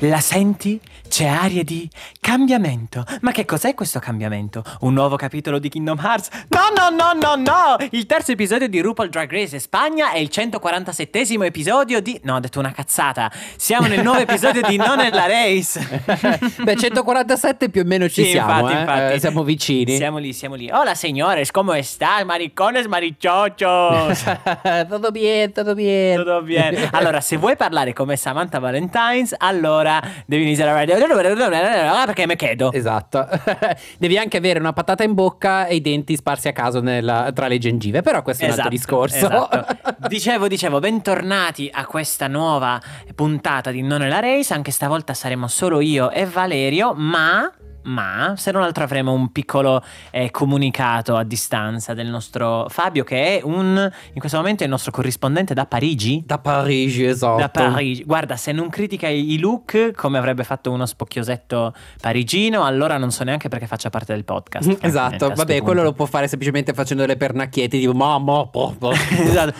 La senti? C'è aria di cambiamento. Ma che cos'è questo cambiamento? Un nuovo capitolo di Kingdom Hearts? No, no, no, no, no! Il terzo episodio di RuPaul Drag Race Spagna è il 147 episodio di... No, ho detto una cazzata. Siamo nel nuovo episodio di Non è la Race. Beh, 147 più o meno ci Sì, siamo, infatti, eh. infatti. Eh, siamo vicini. Siamo lì, siamo lì. Hola, señores, ¿cómo estás? Maricones, marichochos. tutto bien, tutto bien. Tutto bene. Allora, se vuoi parlare come Samantha Valentines, allora devi iniziare a radio. Perché me chiedo. Esatto. Devi anche avere una patata in bocca e i denti sparsi a caso nella- tra le gengive. Però questo è un altro discorso. esatto. Dicevo, dicevo, bentornati a questa nuova puntata di Non è la Race. Anche stavolta saremo solo io e Valerio, ma. Ma se non altro avremo un piccolo eh, comunicato a distanza del nostro Fabio, che è un in questo momento è il nostro corrispondente da Parigi. Da Parigi, esatto. Da Parigi. Guarda, se non critica i look come avrebbe fatto uno spocchiosetto parigino, allora non so neanche perché faccia parte del podcast. Esatto, sto vabbè, quello lo può fare semplicemente facendo delle pernacchiette tipo mamma, po, po. esatto.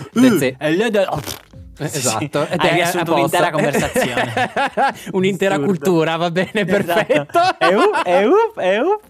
Eh, Esatto, ed Hai riassunto un'intera conversazione. Un'intera Assurdo. cultura, va bene, perfetto. Esatto. E up, e up, e up.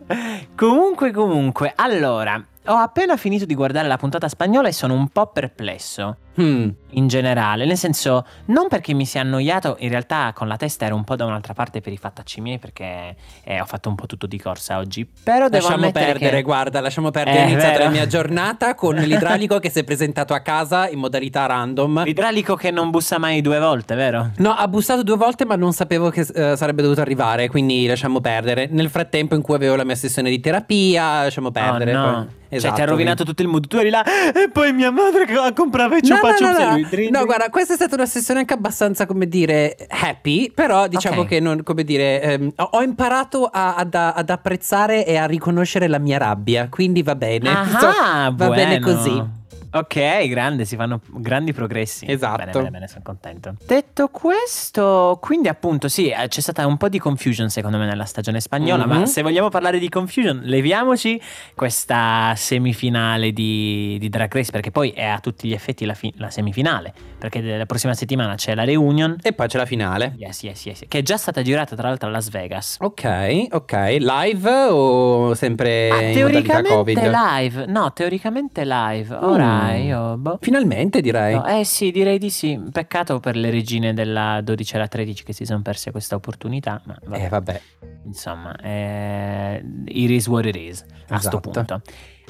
Comunque, comunque, allora, ho appena finito di guardare la puntata spagnola e sono un po' perplesso. Hmm. In generale, nel senso, non perché mi sia annoiato, in realtà con la testa ero un po' da un'altra parte per i fattacci miei perché eh, ho fatto un po' tutto di corsa oggi. Però devo Lasciamo perdere, che... guarda, lasciamo perdere. Eh, È iniziata vero. la mia giornata con l'idraulico che si è presentato a casa in modalità random. L'idraulico che non bussa mai due volte, vero? No, ha bussato due volte, ma non sapevo che eh, sarebbe dovuto arrivare, quindi lasciamo perdere. Nel frattempo in cui avevo la mia sessione di terapia, lasciamo perdere. Oh, no. poi- Cioè, Esatto, ti ha rovinato quindi- tutto il mood. Tu eri là. E poi mia madre che comprava i No, ciupa no, ciups no, e no. lui, drin, No, guarda, questa è stata una sessione anche abbastanza, come dire, happy, però diciamo Ok. che non, come dire, ehm, ho, ho imparato a- ad, ad apprezzare e a riconoscere la mia rabbia, quindi va bene. Ah, va bene così. Ok, grande, si fanno grandi progressi. Esatto. Bene, bene, bene, sono contento. Detto questo, quindi appunto sì, eh, c'è stata un po' di confusion secondo me nella stagione spagnola, Mhm. ma se vogliamo parlare di confusion, leviamoci questa semifinale di, di Drag Race, perché poi è a tutti gli effetti la, fi- la semifinale, perché la prossima settimana c'è la reunion. E poi c'è la finale. Yes, yes, yes, che è già stata girata tra l'altro a Las Vegas. Ok, ok. Live o sempre Ah, teoricamente live, no, teoricamente live. Ora Mm. Io, boh. Finalmente direi. No, eh sì, direi di sì. Peccato per le regine della 12 e la 13 che si sono perse questa opportunità. Ma vabbè, Eh, vabbè. insomma, eh, it is what it is a sto Esatto. punto.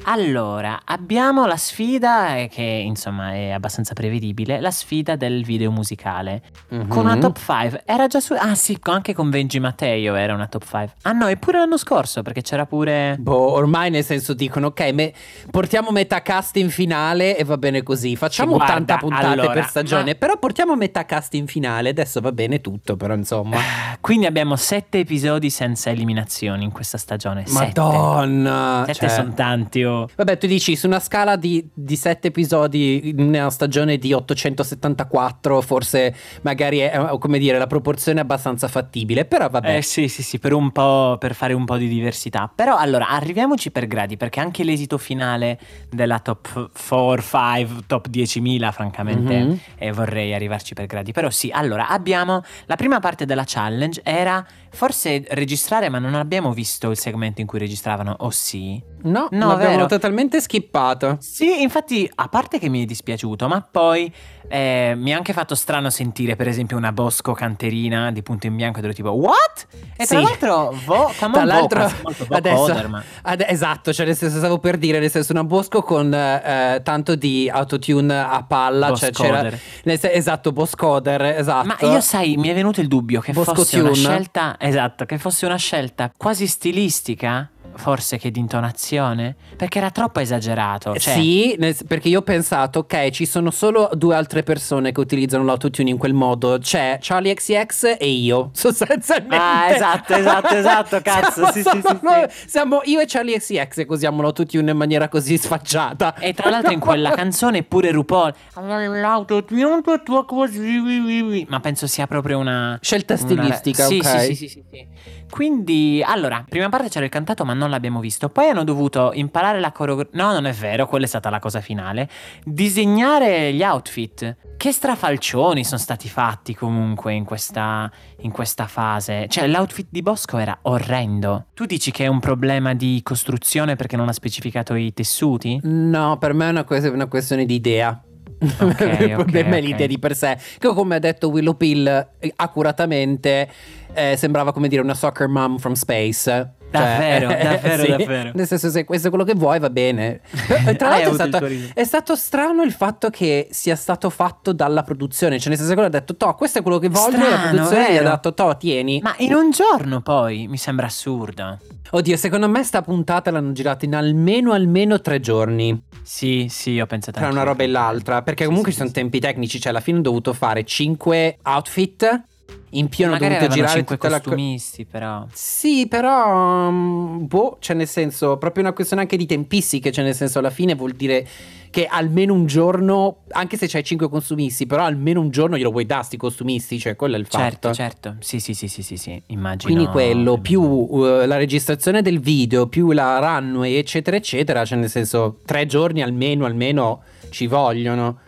Allora, abbiamo la sfida eh, che insomma è abbastanza prevedibile, la sfida del video musicale. Con una top 5 era già su... Ah sì, anche con Benji Matteo era una top 5. Ah no, eppure l'anno scorso perché c'era pure... Boh, ormai nel senso dicono, ok, me- portiamo metà cast in finale e va bene così. Facciamo Guarda, 80 puntate allora, per stagione, ma- però portiamo metà cast in finale. Adesso va bene tutto, però insomma. Quindi abbiamo sette episodi senza eliminazioni in questa stagione. Madonna. Sette cioè. sono tanti. Oh. Vabbè, tu dici su una scala di, di 7 episodi in una stagione di 874, forse magari è eh, come dire la proporzione è abbastanza fattibile, però vabbè. Eh sì, sì, sì, per un po' per fare un po' di diversità. Però allora arriviamoci per gradi, perché anche l'esito finale della top 4, 5, top 10.000, francamente, Mhm. e vorrei arrivarci per gradi. Però sì, allora abbiamo la prima parte della challenge era forse registrare, ma non abbiamo visto il segmento in cui registravano, o sì? No, No, l'abbiamo vero. totalmente skippato. Sì, infatti, a parte che mi è dispiaciuto, ma poi eh, mi ha anche fatto strano sentire, per esempio, una Bosco canterina di punto in bianco ero tipo, what? E tra Sì. l'altro, vo- come Tra l'altro, molto adesso, ad- esatto, cioè nel senso stavo per dire, nel senso una Bosco con eh, tanto di autotune a palla, cioè c'era, Boscoder. nel esatto, Boscoder, esatto. Ma io sai, mi è venuto il dubbio che Bosco fosse una Tune. scelta, esatto, che fosse una scelta quasi stilistica, forse che di intonazione, perché era troppo esagerato. Cioè, Sì, nel- perché io ho pensato, ok, ci sono solo due altre persone che utilizzano l'autotune in quel modo. C'è Charlie XCX e io, sostanzialmente. Ah, esatto, esatto, esatto, cazzo, Siamo sì, sì, sì, noi- Siamo io e Charlie XCX che usiamo l'autotune in maniera così sfacciata. E tra l'altro in quella canzone pure RuPaul L'autotune tua così Ma penso sia proprio una Scelta una- stilistica, sì, ok. sì, sì, sì, sì, sì. Quindi, allora, prima parte c'era il cantato ma non l'abbiamo visto Poi hanno dovuto imparare la coreografia No, non è vero, quella è stata la cosa finale Disegnare gli outfit Che strafalcioni sono stati fatti comunque in questa, in questa fase Cioè, l'outfit di Bosco era orrendo Tu dici che è un problema di costruzione perché non ha specificato i tessuti? No, per me è una, que- una questione di idea. Ok, per ok, me ok. l'idea di per sé. Che come ha detto Willow Pill eh, accuratamente, eh, sembrava come dire una soccer mom from space. Cioè, Davvero, davvero, sì. davvero. Nel senso, se questo è quello che vuoi, va bene. Tra Hai l'altro, è stato, è stato strano il fatto che sia stato fatto dalla produzione. Cioè, nel senso, quello ha detto, Toh, questo è quello che voglio. e la Strano, produzione gli ha vero? detto, Toh, tieni. Ma in un giorno poi mi sembra assurdo. Oddio, secondo me sta puntata l'hanno girata in almeno, almeno tre giorni. Sì, sì, ho pensato tra una roba e l'altra. Perché Sì, comunque sì, ci sono tempi tecnici. Cioè, alla fine ho dovuto fare 5 outfit. In più hanno Magari dovuto girare cinque tutta la. co- costumisti, però. Sì, però. um, boh, cioè, nel senso, proprio una questione anche di tempistiche. Cioè, nel senso, alla fine vuol dire che almeno un giorno. Anche se c'hai 5 costumisti, però almeno un giorno glielo vuoi dare sti costumisti. Cioè, quello è il fatto. Certo, certo. Sì, sì, sì, sì, sì, sì. immagino. Quindi quello, più uh, la registrazione del video, più la runway, eccetera, eccetera. Cioè, nel senso, tre giorni almeno, almeno ci vogliono.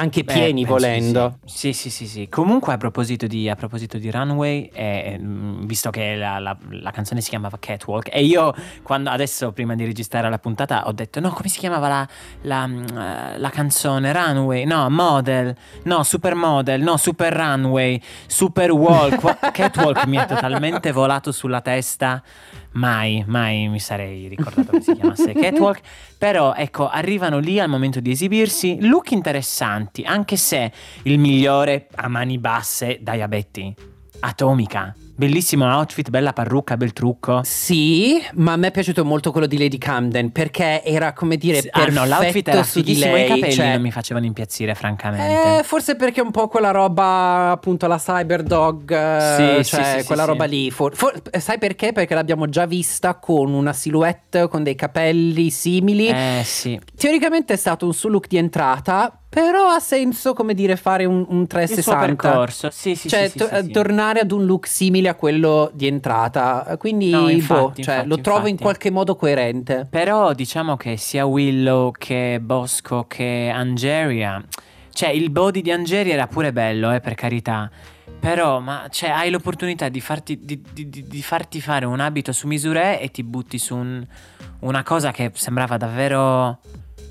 Anche Beh, pieni volendo. Sì. sì, sì, sì, sì. Comunque, a proposito di, a proposito di Runway, eh, visto che la, la- la canzone si chiamava Catwalk, e io quando adesso, prima di registrare la puntata, ho detto: no, come si chiamava la, la, mm, eh, canzone? Runway? No, Model, no, Supermodel, no, Super Runway, Super Walk. Catwalk mi è totalmente volato sulla testa. Mai, mai mi sarei ricordato che si chiamasse Catwalk. Però ecco, arrivano lì al momento di esibirsi, look interessanti, anche se il migliore a mani basse, Diabetti, atomica. Bellissimo outfit, bella parrucca, bel trucco. Sì, ma a me è piaciuto molto quello di Lady Camden perché era come dire Sì, ah no, l'outfit perfetto era su di lei. i capelli cioè- non mi facevano impazzire, francamente. Eh, forse perché un po' quella roba, appunto, la Cyberdog, eh, Sì, cioè sì, sì, quella roba lì. For- for- sai perché? Perché l'abbiamo già vista con una silhouette con dei capelli simili. Eh sì. Teoricamente è stato un suo look di entrata, però ha senso, come dire, fare un, un Il suo 360. percorso, sì, sì, cioè, sì, sì, to- eh, tornare ad un look simile a quello di entrata. Quindi, No, infatti, boh, cioè, infatti, lo trovo in infatti. qualche modo coerente. Però diciamo che sia Willow che Bosco che Angeria, cioè il body di Angeria era pure bello, eh, per carità. Però, ma cioè, hai l'opportunità di farti, di- di- di farti fare un abito su misure e ti butti su un- una cosa che sembrava davvero.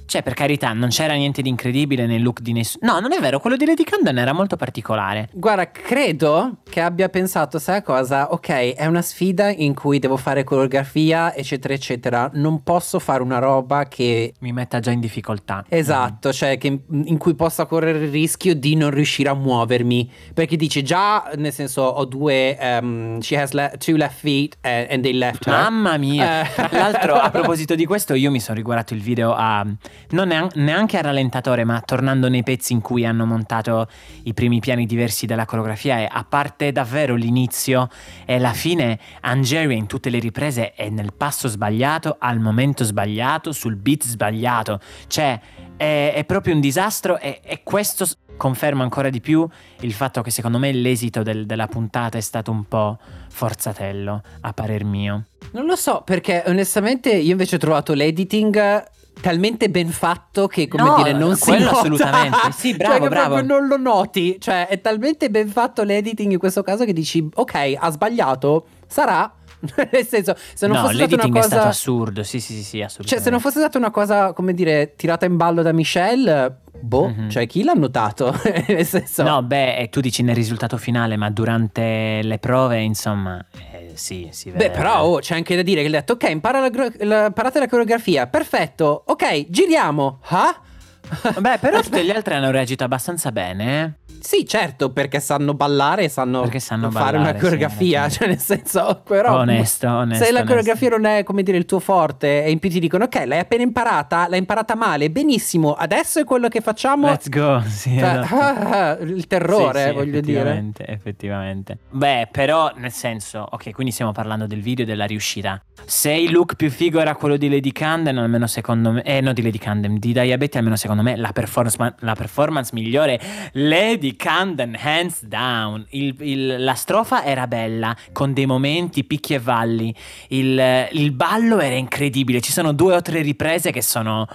Cioè, per carità, non c'era niente di incredibile nel look di nessuno. No, non è vero, quello di Lady Camden era molto particolare. Guarda, credo che abbia pensato, sai cosa? Ok, è una sfida in cui devo fare coreografia, eccetera, eccetera. Non posso fare una roba che. Mi metta già in difficoltà. Esatto, cioè che in cui possa correre il rischio di non riuscire a muovermi. Perché dice già, nel senso, ho due. ehm, she has le- two left feet eh, and they left her. Mamma mia! Eh. Tra l'altro, a proposito di questo, io mi sono riguardato il video a. Non nean- neanche a rallentatore, ma tornando nei pezzi in cui hanno montato i primi piani diversi della coreografia. E a parte davvero l'inizio e la fine, Angeria in tutte le riprese è nel passo sbagliato, al momento sbagliato, sul beat sbagliato. Cioè, è, è proprio un disastro e, e questo. Conferma ancora di più il fatto che secondo me l'esito del- della puntata è stato un po' forzatello, a parer mio. Non lo so, perché onestamente io invece ho trovato l'editing talmente ben fatto che, come No, dire, non si nota. assolutamente. Sì, bravo, cioè, bravo. non lo noti. Cioè, è talmente ben fatto l'editing in questo caso che dici, ok, ha sbagliato, sarà. Nel senso, se non no, fosse stata una è stato cosa... assurdo. Sì, sì, sì, sì, assolutamente. Cioè, se non fosse stata una cosa, come dire, tirata in ballo da Michelle, boh, Mhm. cioè, chi l'ha notato? Nel senso... No, beh, tu dici nel risultato finale, ma durante le prove, insomma, eh, sì, si vede. Beh, però oh, c'è anche da dire che ha detto: Ok, impara la, la- imparate la coreografia. Perfetto. Ok, giriamo. Ah? Beh, però tutti gli altri hanno reagito abbastanza bene, eh. Sì, certo, perché sanno ballare e sanno, sanno fare ballare, una coreografia. sì, cioè, nel senso, però. Onesto, onesto, Se la onesto. coreografia non è, come dire, il tuo forte, e in più ti dicono: Ok, l'hai appena imparata, l'hai imparata male, benissimo. Adesso è quello che facciamo. Let's go, sì, Cioè, esatto. ah, il terrore, Sì, sì, voglio dire. effettivamente, Effettivamente. Beh, però, nel senso, ok, quindi stiamo parlando del video e della riuscita. Se il look più figo era quello di Lady Camden, almeno secondo me, eh, no, di Lady Camden, di Diabetes, almeno secondo me, la performance, ma- la performance migliore, Lady Camden, hands down. Il- il- la strofa era bella, con dei momenti, picchi e valli. Il, il ballo era incredibile. Ci sono due o tre riprese che sono.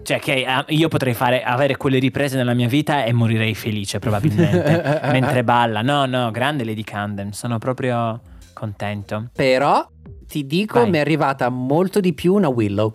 Cioè, che ah, io potrei fare, avere quelle riprese nella mia vita e morirei felice, probabilmente. mentre balla. No, no, grande Lady Camden. Sono proprio contento. Però ti dico, Vai. mi è arrivata molto di più una Willow.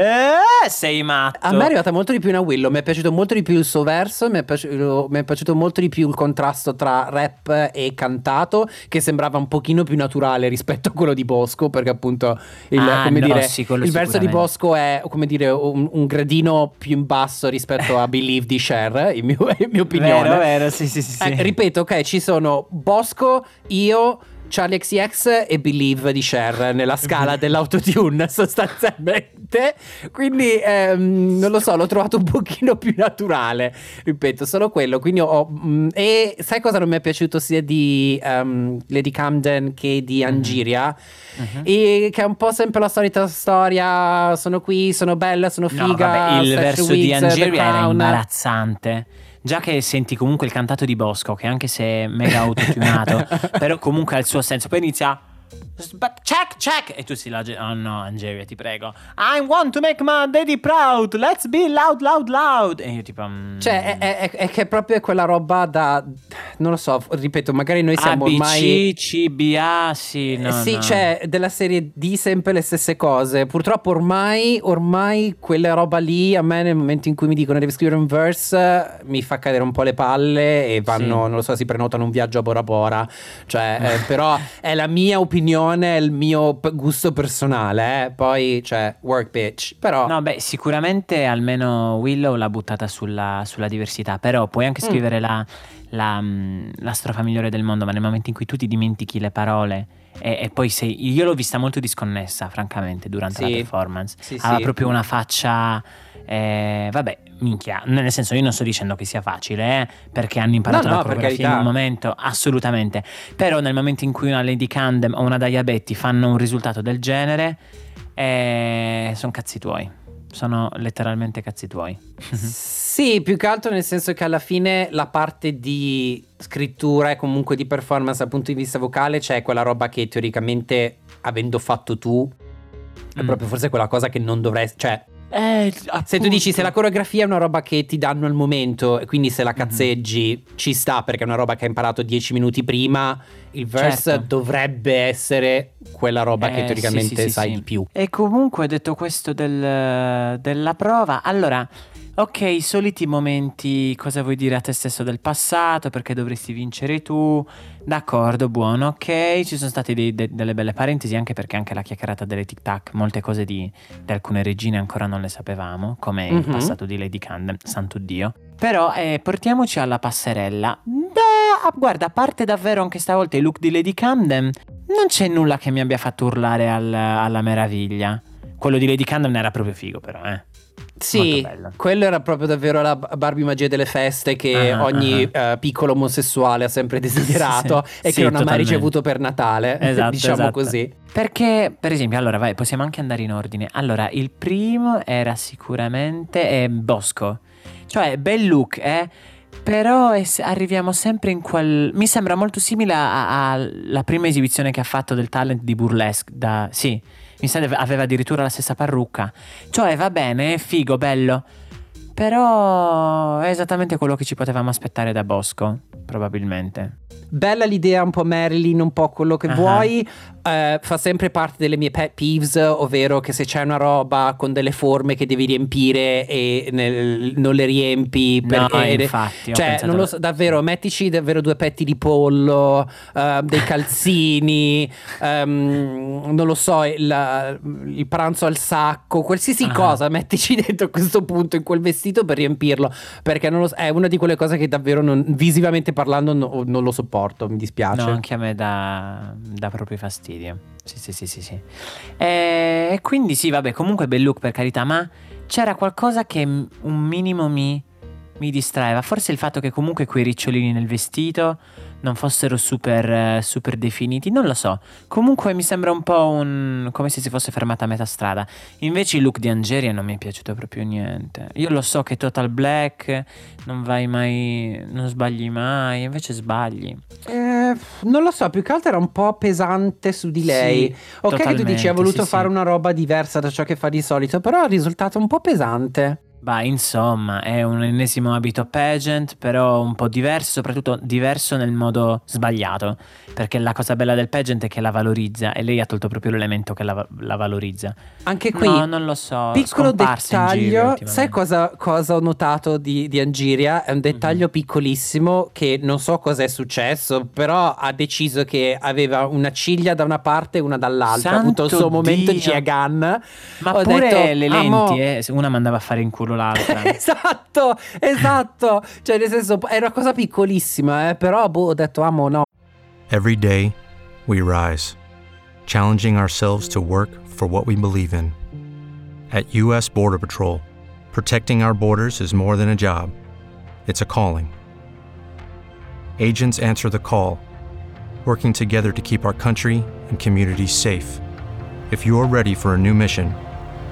Eh, sei matto. A me è arrivata molto di più una Willow, mi è piaciuto molto di più il suo verso, mi è, piaciuto, mi è piaciuto molto di più il contrasto tra rap e cantato, che sembrava un pochino più naturale rispetto a quello di Bosco, perché appunto il, Ah, no, dire, sì, il verso di. Bosco è come dire un, un gradino più in basso rispetto a Believe di Cher, in mio, in mia opinione. Vero, vero, sì, sì, sì. sì. Eh, ripeto, ok, ci sono Bosco, io, Charlie XCX e Believe di Cher nella scala dell'autotune sostanzialmente. Quindi ehm, non lo so, l'ho trovato un pochino più naturale. Ripeto, solo quello. Quindi ho. mm, e sai cosa non mi è piaciuto sia di ehm, Lady Camden che di Angiria? Mhm. E che è un po' sempre la solita storia. Sono qui, sono bella, sono figa. No, vabbè, il verso di Weeks, The Angeria era imbarazzante. Già che senti comunque il cantato di Bosco, che anche se è mega autotunato, però comunque ha il suo senso. Poi inizia. But check, check! E tu si legge. Oh no, Angeria, ti prego. I want to make my daddy proud. Let's be loud, loud, loud. E io tipo. mm, Cioè, è, è- è che è proprio quella roba da. Non lo so, ripeto, magari noi siamo ormai. ABC, CBA, sì. No, Eh, sì, no. cioè, della serie di sempre le stesse cose. Purtroppo ormai, ormai quella roba lì, a me nel momento in cui mi dicono devi scrivere un verse, mi fa cadere un po' le palle e vanno, Sì. non lo so, si prenotano un viaggio a Bora Bora. Cioè, eh, però è la mia opinione, è il mio gusto personale, eh. Poi, cioè, work bitch. Però... No, beh, sicuramente almeno Willow l'ha buttata sulla, sulla diversità, però puoi anche Mm. scrivere la, la, mm, la strofa migliore del mondo, ma nel momento in cui tu ti dimentichi le parole e, e poi sei... Io l'ho vista molto disconnessa, francamente, durante Sì. la performance. Sì, Aveva sì. proprio una faccia... eh, vabbè, minchia, nel senso io non sto dicendo che sia facile, eh, perché hanno imparato No, la no, coreografia in un momento, assolutamente. Però nel momento in cui una Lady Candem o una Diabetti fanno un risultato del genere, sono cazzi tuoi. Sono letteralmente cazzi tuoi. Sì, più che altro nel senso che alla fine la parte di scrittura e comunque di performance dal punto di vista vocale c'è quella roba che teoricamente, avendo fatto tu, è Mm. proprio forse quella cosa che non dovresti... Cioè, Eh, se tu dici se la coreografia è una roba che ti danno al momento e quindi Mhm. se la cazzeggi ci sta perché è una roba che hai imparato dieci minuti prima, il verse Certo. dovrebbe essere quella roba che Eh, teoricamente sì, sì, sì, sai sì. di più. E comunque detto questo del- della prova, allora, ok, i soliti momenti, cosa vuoi dire a te stesso del passato, perché dovresti vincere tu, d'accordo, buono, ok, ci sono state dei- de- delle belle parentesi anche perché anche la chiacchierata delle tic tac, molte cose di, di alcune regine ancora non le sapevamo, come il Mhm. passato di Lady Camden, santo Dio. Però eh, portiamoci alla passerella. Beh, ah, guarda, a parte davvero anche stavolta il look di Lady Camden, non c'è nulla che mi abbia fatto urlare al- alla meraviglia. Quello di Lady Camden era proprio figo, però, eh. Sì, quello era proprio davvero la Barbie magia delle feste che Ah, ogni ah, eh, piccolo omosessuale ha sempre desiderato Sì, e sì, che non ha mai totalmente. ricevuto per Natale, Esatto, diciamo esatto. così. Perché, per esempio, allora, vai, possiamo anche andare in ordine. Allora, il primo era sicuramente eh, Bosco. Cioè, bel look, eh. Però è- arriviamo sempre in quel. Mi sembra molto simile alla prima esibizione che ha fatto del talent di Burlesque. Da, sì, Mi sa che aveva addirittura la stessa parrucca. Cioè, va bene, è figo, bello. Però è esattamente quello che ci potevamo aspettare da Bosco, probabilmente. Bella l'idea, un po' Marilyn, un po' quello che Ah. vuoi. Eh, fa sempre parte delle mie pet peeves, ovvero che se c'è una roba con delle forme che devi riempire e nel- non le riempi. No, perché- infatti, ho Cioè, pensato- non lo so, davvero, mettici davvero due petti di pollo, eh, dei calzini, ehm, non lo so, il, il pranzo al sacco, qualsiasi Ah. cosa, mettici dentro a questo punto in quel vestito per riempirlo. Perché non lo so, è una di quelle cose che davvero non- visivamente parlando no- non lo sopporto, mi dispiace. No, anche a me dà, dà proprio fastidio. Sì, sì, sì, sì, sì. E, e quindi sì, vabbè, comunque bel look per carità, ma c'era qualcosa che un minimo mi, mi distraeva. Forse il fatto che comunque quei ricciolini nel vestito non fossero super, eh, super definiti, non lo so. Comunque mi sembra un po' un... come se si fosse fermata a metà strada. Invece il look di Angeria non mi è piaciuto proprio niente. Io lo so che Total Black non vai mai, non sbagli mai, invece sbagli. Eh, non lo so, più che altro era un po' pesante su di lei. Sì, ok, che tu dici ha voluto sì, fare sì. una roba diversa da ciò che fa di solito, però è risultato un po' pesante. Bah, insomma, è un ennesimo abito pageant, però un po' diverso, soprattutto diverso nel modo sbagliato, perché la cosa bella del pageant è che la valorizza e lei ha tolto proprio l'elemento che la, la valorizza. Anche qui, no, non lo so. piccolo giro dettaglio, sai cosa, cosa ho notato di, di Angiria? È un dettaglio Mhm. piccolissimo che non so cosa è successo, però ha deciso che aveva una ciglia da una parte e una dall'altra. ha avuto il suo Santo momento Dio. Gia Gunn. Ma Ho pure detto, le "Ah, mo". lenti, eh, se una mandava a fare in culo l'altra. esatto, esatto. Cioè, nel senso, è una cosa piccolissima, eh, però boh, ho detto, amo, no. Every day, we rise, challenging ourselves to work for what we believe in. At U.S. Border Patrol, protecting our borders is more than a job, it's a calling. Agents answer the call, working together to keep our country and communities safe. If you're ready for a new mission,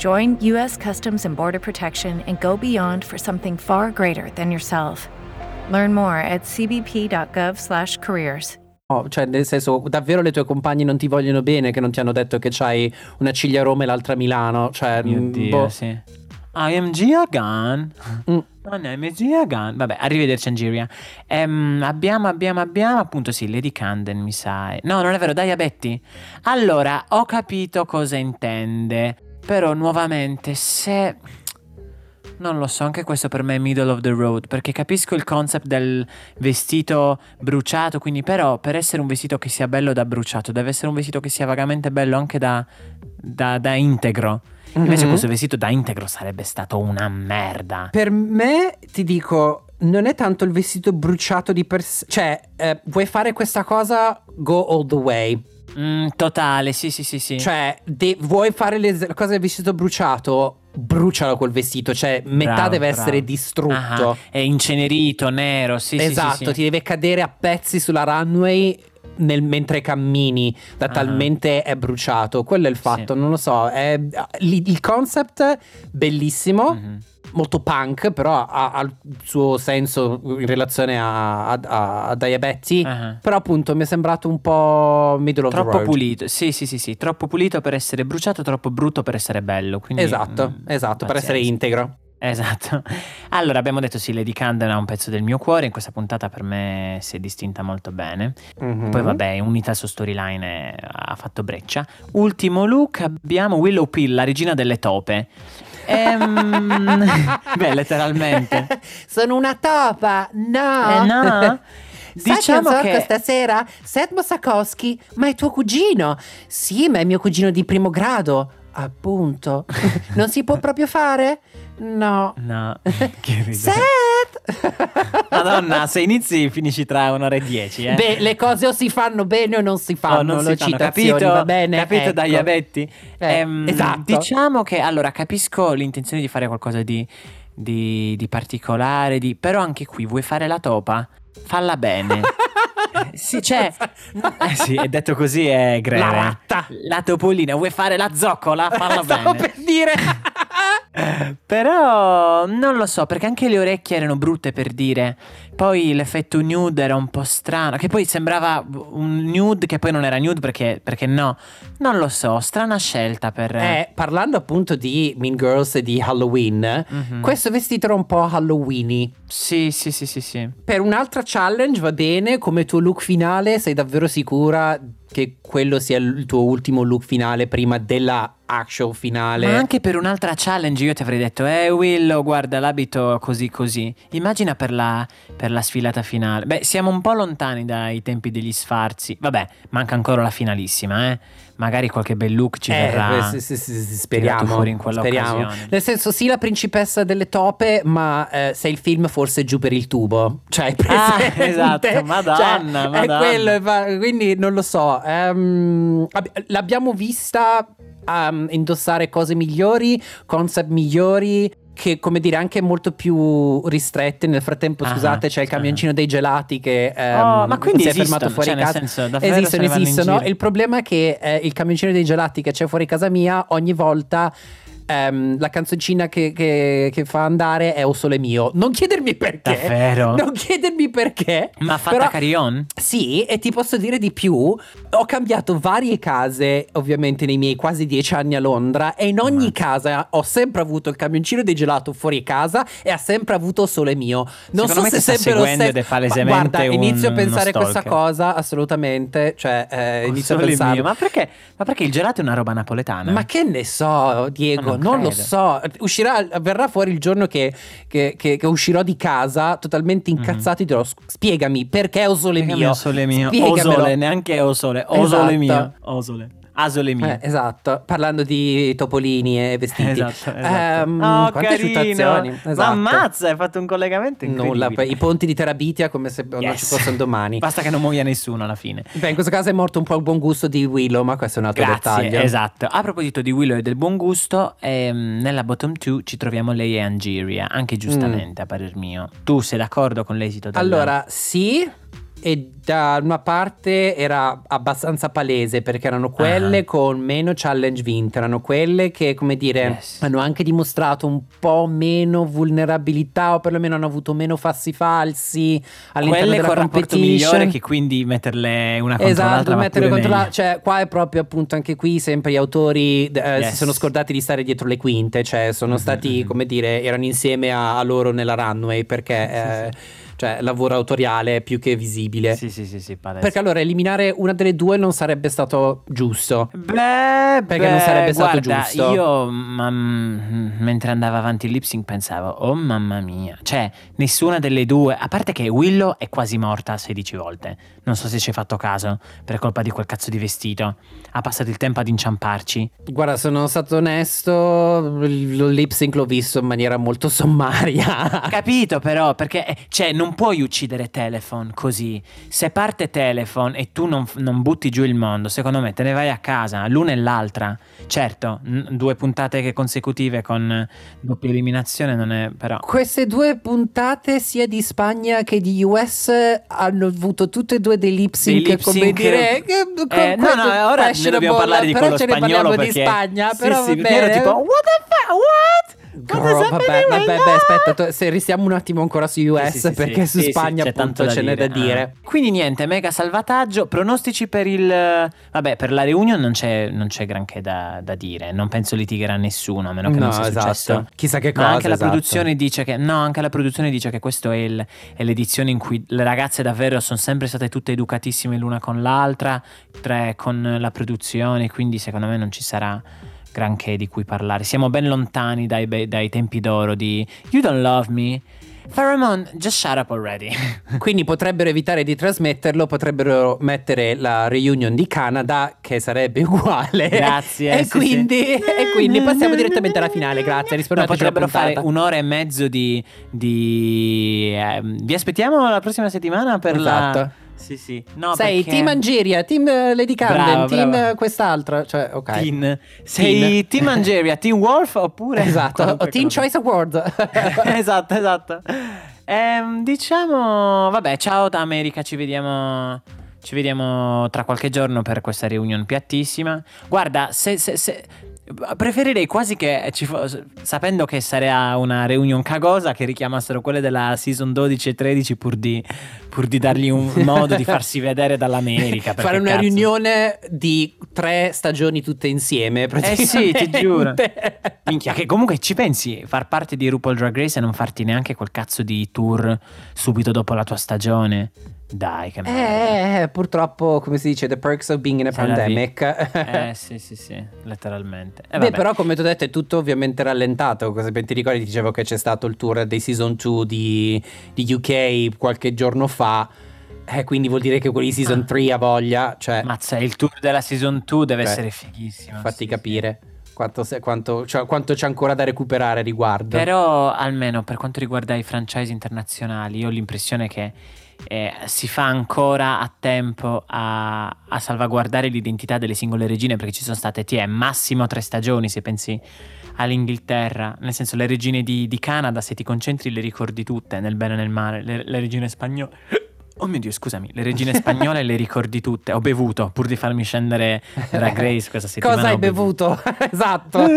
Join U.S. Customs and Border Protection and go beyond for something far greater than yourself. Learn more at cbp.gov/careers. No, Cioè, nel senso, davvero le tue compagne non ti vogliono bene, che non ti hanno detto che c'hai una ciglia a Roma e l'altra a Milano. Cioè, Mio mm, Dio, boh. sì. I am Gia Gunn. Mm. My name is Gia Gunn. Vabbè, arrivederci Angiria. Ehm, abbiamo, abbiamo, abbiamo, appunto sì, Lady Camden mi sa. No, non è vero, Dai Betty. Allora, ho capito cosa intende. Però, nuovamente, se... Non lo so, anche questo per me è middle of the road, perché capisco il concept del vestito bruciato, quindi però per essere un vestito che sia bello da bruciato, deve essere un vestito che sia vagamente bello anche da, da, da integro. Invece Mhm. questo vestito da integro sarebbe stato una merda. Per me, ti dico, non è tanto il vestito bruciato di per sé. Cioè, eh, vuoi fare questa cosa? Go all the way. Mm, totale, sì, sì, sì, sì. Cioè, de- vuoi fare le le cose del vestito bruciato? Brucialo quel vestito. Cioè, metà Bravo, deve bravo. essere distrutto. Ah, è incenerito, nero, sì, sì, sì, esatto, sì. ti deve cadere a pezzi sulla runway nel- mentre cammini, da Ah. talmente è bruciato. Quello è il fatto, Sì. non lo so. È, il, il concept bellissimo. Mhm. Molto punk, però ha, ha il suo senso in relazione a, a, a, Diabetti. Ah. Però, appunto, mi è sembrato un po' middle of the Troppo road. pulito, sì, sì, sì, sì, troppo pulito per essere bruciato, troppo brutto per essere bello. Quindi, Esatto, mm, esatto, per essere integro. Esatto. Allora, abbiamo detto sì, Lady Camden ha un pezzo del mio cuore. In questa puntata per me si è distinta molto bene. Mhm. Poi, vabbè, unità su storyline eh, ha fatto breccia. Ultimo look abbiamo Willow Pill, la regina delle tope. Ehm, beh, letteralmente. Sono una topa, no. Eh, no. Sai Diciamo chi ho che- stasera? Seth Mosakowski, ma è tuo cugino? Sì, ma è mio cugino di primo grado. Appunto. non si può proprio fare? No. No. che ridere. Seth! Madonna, se inizi finisci tra un'ora e dieci, eh. Beh, le cose o si fanno bene o non si fanno. Oh, non le si fanno, capito? va bene? Capito ecco. dagli avetti? Eh, Ehm, esatto. Diciamo che allora capisco l'intenzione di fare qualcosa di, di- di particolare, di- però anche qui vuoi fare la topa? Falla bene. Sì, cioè, eh sì, è detto così è greve. La ratta. La topolina, vuoi fare la zoccola? Falla Stavo bene. per dire. Però non lo so, perché anche le orecchie erano brutte per dire. Poi l'effetto nude era un po' strano. Che poi sembrava un nude che poi non era nude perché, perché no. Non lo so, strana scelta per. Eh, parlando appunto di Mean Girls e di Halloween, Mhm. questo vestito era un po' Halloweeny. Sì, sì, sì, sì, sì. Per un'altra challenge va bene, come tuo look finale, sei davvero sicura che quello sia il tuo ultimo look finale prima della actual finale? Ma anche per un'altra challenge io ti avrei detto, eh Willow, guarda l'abito così così. Immagina per la, per la sfilata finale. Beh, siamo un po' lontani dai tempi degli sfarzi. Vabbè, manca ancora la finalissima, eh. Magari qualche bel look ci Eh, verrà. sì, sì, sì, sì, speriamo, fuori in speriamo. Nel senso, sì, la principessa delle tope, ma eh, se il film fosse giù per il tubo, cioè Ah, presente? esatto, Madonna, Cioè, Madonna. È quello, quindi non lo so. ab- l'abbiamo vista ehm, indossare cose migliori, concept migliori. Che come dire anche molto più ristrette. Nel frattempo, Ah, scusate, c'è il ah. camioncino dei gelati che ehm, Oh, ma quindi si è esistono, fermato fuori cioè, casa. senso, esistono, esistono. Il problema è che eh, il camioncino dei gelati che c'è fuori casa mia, ogni volta ehm, la canzoncina che, che- che fa andare è O Sole Mio. Non chiedermi perché. Davvero? Non chiedermi perché. Ma fatta però- carry-on? Sì, e ti posso dire di più. Ho cambiato varie case, ovviamente, nei miei quasi dieci anni a Londra. E in ogni casa ho sempre avuto il camioncino di gelato fuori casa e ha sempre avuto sole mio. Non Secondo so se sempre lo stesso. Ma guarda, un- inizio a pensare questa stalker. cosa assolutamente. Cioè, eh, inizio a pensare. Ma perché? Ma perché il gelato è una roba napoletana? Ma che ne so, Diego, Ma non non, lo credo. so. Uscirà, verrà fuori il giorno che, che- che- che uscirò di casa totalmente incazzato. e dirò: "Sc- Spiegami perché ho sole Spiegami mio. o sole mio. Spiegamelo." sole, neanche o sole. O sole Esatto. mio. O sole. Asole mio. Eh, esatto, parlando di topolini e vestiti. Esatto, esatto. Ehm, oh, quante citazioni. Ma Esatto. ammazza, hai fatto un collegamento incredibile. Nulla, i ponti di Terabitia come se non ci Yes. fossero domani. Basta che non muoia nessuno alla fine. Beh, in questo caso è morto un po' il buon gusto di Willow, ma questo è un altro Grazie, dettaglio. esatto. A proposito di Willow e del buon gusto, ehm, nella bottom 2 ci troviamo lei e Angeria, anche giustamente a parer mio. Tu sei d'accordo con l'esito del Allora, sì, e da una parte era abbastanza palese perché erano quelle Ah. con meno challenge vinte, erano quelle che, come dire, Yes. hanno anche dimostrato un po' meno vulnerabilità o perlomeno hanno avuto meno fassi falsi all'interno quelle della competition. migliore che quindi metterle una contro Esatto, l'altra mettere pure contro la- meglio. cioè qua è proprio appunto anche qui sempre gli autori eh, Yes. si sono scordati di stare dietro le quinte, cioè sono Mhm, stati mhm. come dire, erano insieme a, a loro nella runway perché eh, cioè lavoro autoriale più che visibile. Sì, sì, sì, sì, palese. Perché allora eliminare una delle due non sarebbe stato giusto. Beh, Perché beh, non sarebbe stato guarda, giusto. Io, ma- mm, mentre andava avanti il lip sync, pensavo, oh mamma mia, cioè, nessuna delle due, a parte che Willow è quasi morta 16 volte. Non so se ci hai fatto caso, per colpa di quel cazzo di vestito. Ha passato il tempo ad inciamparci. Guarda, sono stato onesto, il il lip sync l'ho visto in maniera molto sommaria. Capito però, perché eh, cioè, non puoi uccidere Telephone così. Se parte Telephone e tu non, non butti giù il mondo, secondo me te ne vai a casa, l'una e l'altra. Certo, n- due puntate consecutive con eh, doppia eliminazione non è però... Queste due puntate, sia di Spagna che di US, hanno avuto tutte e due dei lip sync, come dire. Che, Eh, no, no, ora ne dobbiamo parlare di quello spagnolo perché... di Spagna. Sì, però sì, va perché ero bene. tipo, what the fuck, what? Girl, vabbè, vabbè, now? aspetta, to- se restiamo un attimo ancora su US, Sì, sì, sì, perché sì, su sì, sì, Spagna c'è appunto tanto da ce n'è da dire. Ah. Quindi niente, mega salvataggio. Pronostici per il. Vabbè, per la reunion non c'è, non c'è granché da, da dire. Non penso litigherà nessuno, a meno che No, non sia esatto. successo. Chissà che Ma cosa, anche la esatto. produzione dice che. No, anche la produzione dice che questo è, il- è l'edizione in cui le ragazze davvero sono sempre state tutte educatissime l'una con l'altra, tre con la produzione. Quindi secondo me non ci sarà granché di cui parlare. Siamo ben lontani dai, dai tempi d'oro di You Don't Love Me. Pheromone, just shut up already. Quindi potrebbero evitare di trasmetterlo, potrebbero mettere la reunion di Canada, che sarebbe uguale. Grazie, E sì, quindi, sì. e quindi passiamo direttamente alla finale. Grazie, No, potrebbero fare un'ora e mezzo di. di ehm, vi aspettiamo la prossima settimana per Esatto. la. Sì, sì. No, Sei perché- team Angeria, team eh, Lady Camden, Bravo, team bravo. eh, quest'altra. Cioè, ok. Teen. Sei Team Angeria, Team Wolf oppure. Esatto, o Teen cosa. Choice Award. esatto, esatto. Ehm, diciamo, vabbè, ciao da America, ci vediamo. Ci vediamo tra qualche giorno per questa reunion piattissima. Guarda, se, se- se- preferirei quasi che ci fosse, sapendo che sarà una reunion cagosa, che richiamassero quelle della season 12 e 13 pur di, pur di dargli un modo di farsi vedere dall'America. Fare una cazzo. riunione di tre stagioni tutte insieme. Eh sì, ti giuro. Minchia, che comunque ci pensi far parte di RuPaul Drag Race e non farti neanche quel cazzo di tour subito dopo la tua stagione? Dai, che merda. Eh, purtroppo, come si dice, the perks of being in a Se la vi- pandemic. Eh sì, sì, sì, letteralmente. Eh, Beh, però, come ti ho detto, è tutto ovviamente rallentato. Cosa ben ti ricordi? Ti dicevo che c'è stato il tour dei season 2 di, di UK qualche giorno fa. Eh, quindi vuol dire che quelli di season 3 ha voglia. Cioè, Mazza, il tour della season 2 deve Cioè, essere fighissimo. fatti sì, capire quanto, se- quanto- cioè, quanto c'è ancora da recuperare sì. riguardo. Però, almeno per quanto riguarda i franchise internazionali, io ho l'impressione che eh, si fa ancora a tempo a, a salvaguardare l'identità delle singole regine, perché ci sono state, ti massimo tre stagioni se pensi all'Inghilterra, nel senso le regine di, di Canada, se ti concentri le ricordi tutte, nel bene e nel male, le, le regine spagnole... Oh mio Dio, scusami, le regine spagnole le ricordi tutte. Ho bevuto pur di farmi scendere Drag Race questa settimana. Cosa hai bevuto? esatto.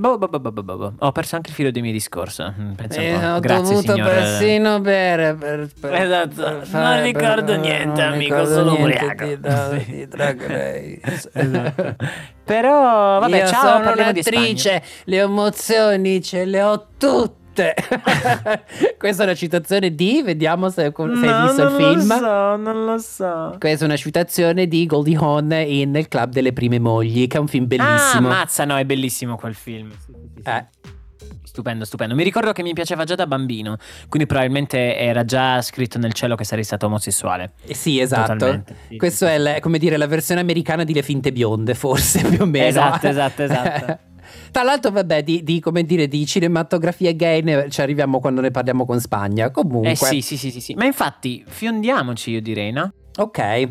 Boh, boh, boh, boh. Ho perso anche il filo del mio discorso. Mm, Pensa un Eh, ho Grazie, dovuto signor. persino bere per, per- Esatto, per non ricordo niente, non amico, ricordo sono niente ubriaco. di, da- di Drag Race. Esatto. Però, vabbè, Io ciao, sono un'attrice, le emozioni ce le ho tutte. Questa è una citazione di, vediamo se, se hai No, visto il non film. lo so, non lo so. Questa è una citazione di Goldie Hawn in Il Club delle Prime Mogli, che è un film Ah, bellissimo. mazza, no, è bellissimo quel film. Eh. Stupendo, stupendo. Mi ricordo che mi piaceva già da bambino, quindi probabilmente era già scritto nel cielo che sarei stato omosessuale. Eh, Sì, esatto. Sì, Questo sì, è la- come dire la versione americana di Le finte bionde, forse più o meno. Esatto, esatto, esatto. Tra l'altro, vabbè, di, di, come dire, di cinematografia gay ne- ci arriviamo quando ne parliamo con Spagna. Comunque, Eh sì, sì, sì, sì, sì. Ma infatti, fiondiamoci, io direi, no? ok.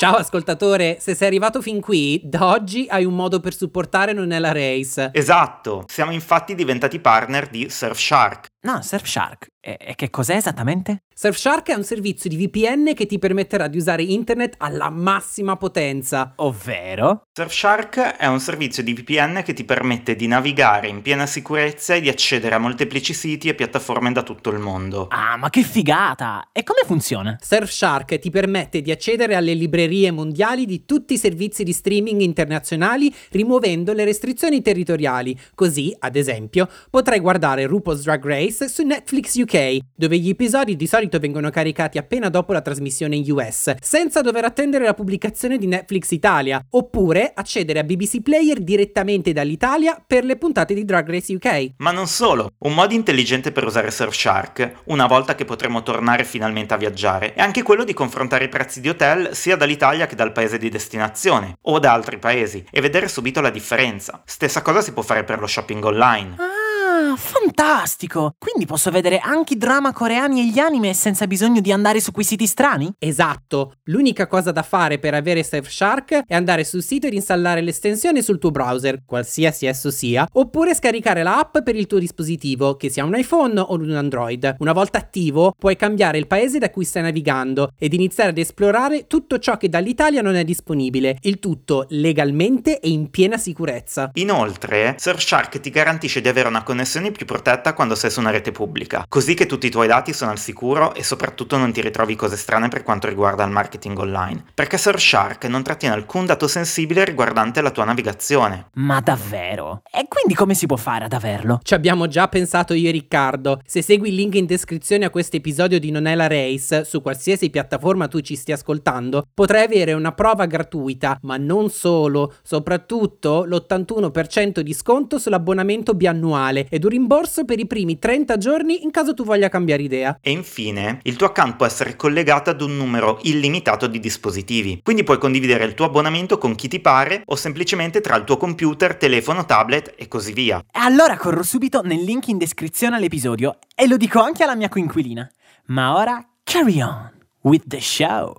Ciao ascoltatore, se sei arrivato fin qui, da oggi hai un modo per supportare Non è la Race. Esatto, siamo infatti diventati partner di Surfshark. No, Surfshark. E, e che cos'è esattamente? Surfshark è un servizio di VPN che ti permetterà di usare internet alla massima potenza. Ovvero? Surfshark è un servizio di VPN che ti permette di navigare in piena sicurezza e di accedere a molteplici siti e piattaforme da tutto il mondo. Ah, ma che figata! E come funziona? Surfshark ti permette di accedere alle librerie mondiali di tutti i servizi di streaming internazionali rimuovendo le restrizioni territoriali. Così, ad esempio, potrai guardare RuPaul's Drag Race su Netflix UK, dove gli episodi di solito vengono caricati appena dopo la trasmissione in US, senza dover attendere la pubblicazione di Netflix Italia, oppure accedere a BBC Player direttamente dall'Italia per le puntate di Drag Race UK. Ma non solo, un modo intelligente per usare Surfshark, una volta che potremo tornare finalmente a viaggiare, è anche quello di confrontare i prezzi di hotel sia dall'Italia che dal paese di destinazione, o da altri paesi, e vedere subito la differenza. Stessa cosa si può fare per lo shopping online. Ah, fantastico! Quindi posso vedere anche i drama coreani e gli anime senza bisogno di andare su quei siti strani? Esatto, l'unica cosa da fare per avere Surfshark è andare sul sito ed installare l'estensione sul tuo browser, qualsiasi esso sia, oppure scaricare la app per il tuo dispositivo, che sia un iPhone o un Android. Una volta attivo, puoi cambiare il paese da cui stai navigando ed iniziare ad esplorare tutto ciò che dall'Italia non è disponibile, il tutto legalmente e in piena sicurezza. Inoltre, Surfshark ti garantisce di avere una connessione connessioni più protetta quando sei su una rete pubblica, così che tutti i tuoi dati sono al sicuro e soprattutto non ti ritrovi cose strane per quanto riguarda il marketing online. Perché Surfshark non trattiene alcun dato sensibile riguardante la tua navigazione. Ma davvero? E quindi come si può fare ad averlo? Ci abbiamo già pensato io e Riccardo. Se segui il link in descrizione a questo episodio di Non è la Race, su qualsiasi piattaforma tu ci stia ascoltando, potrai avere una prova gratuita, ma non solo, soprattutto l'81% di sconto sull'abbonamento biannuale ed un rimborso per i primi 30 giorni in caso tu voglia cambiare idea. E infine, il tuo account può essere collegato ad un numero illimitato di dispositivi, quindi puoi condividere il tuo abbonamento con chi ti pare o semplicemente tra il tuo computer, telefono, tablet e così via. Allora corro subito nel link in descrizione all'episodio e lo dico anche alla mia coinquilina. Ma ora carry on with the show.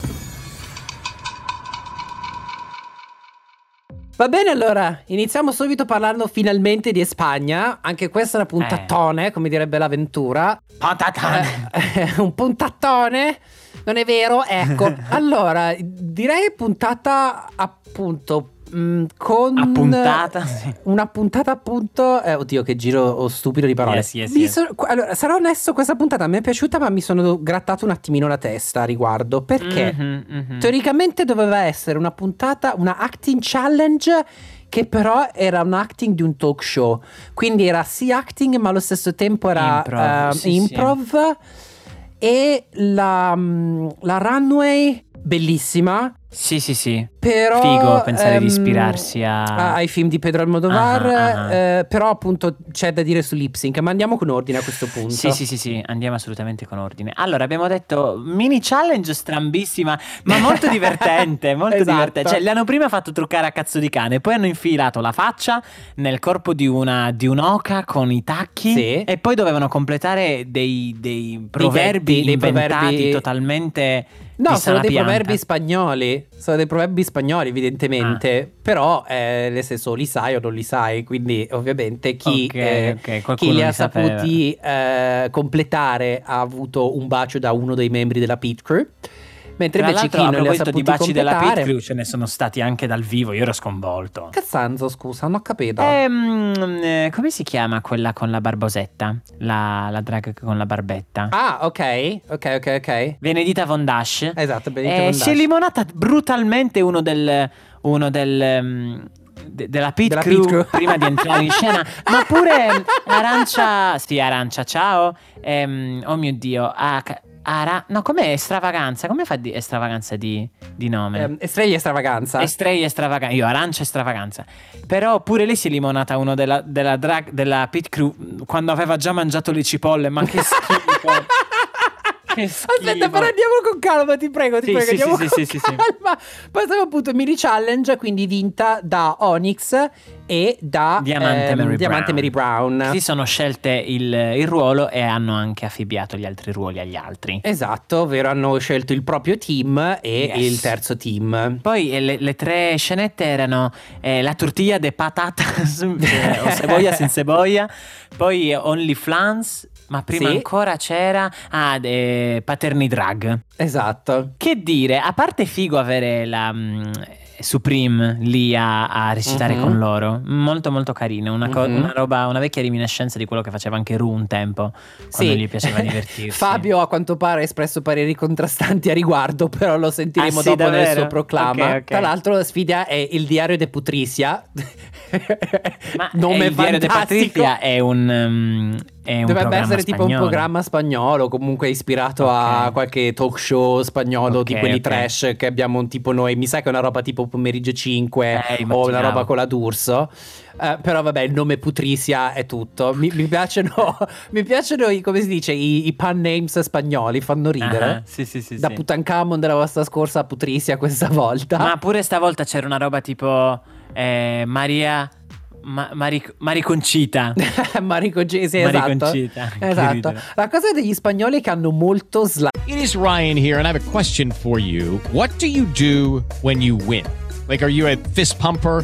Va bene allora, iniziamo subito parlando finalmente di Spagna. Anche questa è una puntatone, come direbbe l'avventura. Patatane. Eh, un puntatone? Non è vero? Ecco, allora, direi puntata appunto mm, con Appuntata, sì. una puntata appunto eh, oddio che giro stupido di parole Yes, yes, yes. so- allora sarò onesto questa puntata mi è piaciuta ma mi sono grattato un attimino la testa a riguardo perché Mhm, mhm. teoricamente doveva essere una puntata una acting challenge che però era un acting di un talk show quindi era sì acting ma allo stesso tempo era Improv, eh, sì, sì. improv e la, mm, la runway bellissima Sì, sì, sì. però Figo pensare di ehm, ispirarsi a- ai film di Pedro Almodovar Ah, ah. eh, però appunto c'è da dire su lip sync ma andiamo con ordine a questo punto Sì, sì, sì, sì, andiamo assolutamente con ordine. Allora, abbiamo detto mini challenge strambissima, ma molto divertente, molto Esatto. divertente. Cioè, hanno prima fatto truccare a cazzo di cane, poi hanno infilato la faccia nel corpo di una di un'oca con i tacchi Sì. e poi dovevano completare dei, dei proverbi detti, dei inventati proverbi- totalmente No, sono dei pianta. proverbi spagnoli. Sono dei proverbi spagnoli, evidentemente. Ah. Però, eh, nel senso, li sai o non li sai. Quindi, ovviamente, chi, Ok, eh, ok, qualcuno chi li li ha sapeva. saputi eh, completare ha avuto un bacio da uno dei membri della Pit Crew. Mentre Tra invece chi non li ha saputi di baci della. Pit Crew, ce ne sono stati anche dal vivo, io ero sconvolto. Cazzanzo, scusa, non ho capito. Ehm, eh, come si chiama quella con la barbosetta? La, la drag con la barbetta? Ah, ok, ok, ok, ok. Venedita Von Dash. Esatto, Benedetta Eh, Von si è Dash. limonata brutalmente uno del. Uno del. ehm, de- della Pit Della crew, Pit Crew. prima di entrare in scena, ma pure Arancia. Sì, Arancia, ciao. Ehm, oh mio dio, ah, Ara- no, com'è Stravaganza? Come fa di Stravaganza di, di nome? Ehm, Estrella Stravaganza. Estrella Stravaganza, io arancia Stravaganza. Però pure lì si è limonata uno della, della, drag, della pit crew quando aveva già mangiato le cipolle, ma che schifo. Aspetta, però andiamo con calma, ti prego, ti Sì, prego, sì, andiamo sì, con sì, sì, sì. calma. Poi abbiamo appunto mini challenge, quindi vinta da Onyx e da Diamante, ehm, Mary, Diamante Brown. Mary Brown. Si sono scelte il, il ruolo e hanno anche affibbiato gli altri ruoli agli altri. Esatto, ovvero hanno scelto il proprio team e Yes. il terzo team. Poi eh, le, le tre scenette erano eh, la tortilla de patatas, eh, o cebolla sin cebolla, poi Only Flans, ma prima Sì. ancora c'era ah, de- Paterni Drag. Esatto. Che dire, a parte figo avere la mm, Supreme lì a, a recitare Mhm. con loro, molto molto carino, una, co- Mhm. una roba, una vecchia reminiscenza di quello che faceva anche Ru un tempo, quando Sì. gli piaceva divertirsi. Fabio a quanto pare ha espresso pareri contrastanti a riguardo, però lo sentiremo Ah, sì, dopo nel davvero? suo proclama. Ok, ok. Tra l'altro la sfida è il diario de Putricia. Ma Nome eh, il diario de. Patrizia è un, um, è un Dovrebbe essere tipo un spagnolo. programma spagnolo, comunque ispirato a Ok. qualche talk show spagnolo di Ok, quelli ok. trash che abbiamo un tipo noi. Mi sa che è una roba tipo pomeriggio 5 Eh, o una roba con la D'Urso. Eh, però vabbè, il nome Putricia è tutto. Mi, mi piacciono, mi piacciono i, come si dice, i, i pun names spagnoli, fanno ridere. Ah, sì, sì, sì, da sì. Tutankhamon della vostra scorsa a Putricia questa volta. Ma pure stavolta c'era una roba tipo eh, Maria Ma- Mari- Mariconcita. Marico G, sì, Mariconcita, esatto. esatto. ridere. La cosa degli spagnoli è che hanno molto slang. It is Ryan here, and I have a question for you. What do you do when you win? Like, are you a fist pumper?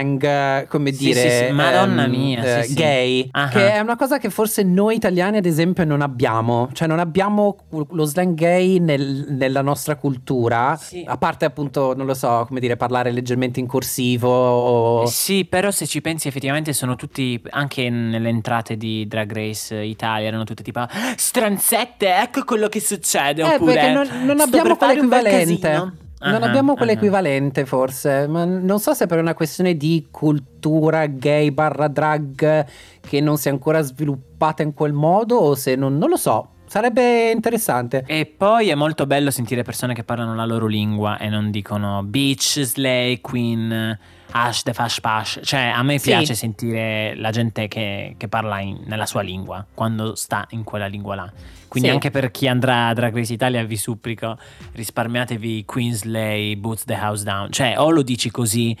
Eh, come Sì, dire, sì, sì, Madonna ehm, mia, eh, sì. gay, Ah. che è una cosa che forse noi italiani, ad esempio, non abbiamo. Cioè, non abbiamo lo slang gay nel- nella nostra cultura. A parte, appunto, non lo so, come dire, parlare leggermente in corsivo. o- Sì, però se ci pensi effettivamente sono tutti, anche nelle entrate di Drag Race Italia, erano tutte tipo "Ah, stranzette, ecco quello che succede. Eh, Oppure non, non "Sto abbiamo quell'equivalente. Casino". Non abbiamo quell'equivalente, forse. Ma non so se per una questione di cultura gay barra drag che non si è ancora sviluppata in quel modo, o se non, non lo so. Sarebbe interessante. E poi è molto bello sentire persone che parlano la loro lingua e non dicono bitch, slay, queen, hash, the fash pash. Cioè, a me Sì. piace sentire la gente che, che parla in- nella sua lingua, quando sta in quella lingua là. Quindi Sì. anche per chi andrà a Drag Race Italia vi supplico, risparmiatevi Queen Slay, Boots the House Down. Cioè, o lo dici così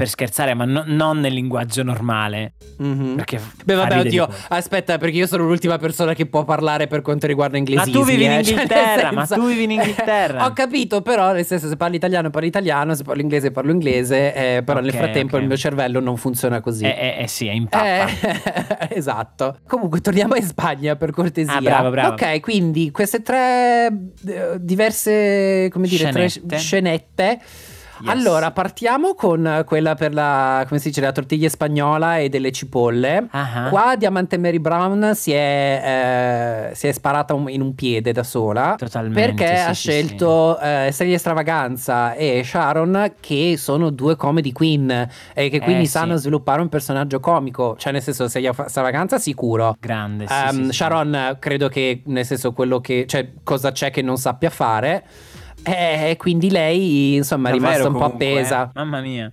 per scherzare, ma no- non nel linguaggio normale. Mhm. Perché Beh, vabbè, oddio, di- aspetta, perché io sono l'ultima persona che può parlare per quanto riguarda Ma inglesismi. tu vivi in eh, cioè, nel Inghilterra, ma senso- tu vivi in Inghilterra. Ho capito, però, nel senso, se parli italiano parlo italiano, se parlo inglese parlo inglese, eh, però nel Ok, frattempo ok. il mio cervello non funziona così. Eh, eh, eh sì, è in pappa. Eh, esatto. Comunque, torniamo in Spagna per cortesia. Ah, bravo, bravo. Ok, quindi queste tre eh, diverse, come dire, tre Scenette. Yes. Allora, partiamo con quella per la, come si dice, la tortiglia spagnola e delle cipolle. Ah. Qua Diamante Mary Brown si è, eh, si è sparata un- in un piede da sola. Totalmente, Perché sì, ha sì, scelto eh, Estrella Stravaganza e Sharon, che sono due comedy queen e che quindi Eh, sanno sì. sviluppare un personaggio comico. Cioè, nel senso, Estrella Stravaganza sicuro. Grande, sì, sì, sì. Sharon, credo che nel senso quello che, cioè, cosa c'è che non sappia fare. E quindi lei, insomma, è rimasta un po' comunque, appesa. eh. Mamma mia.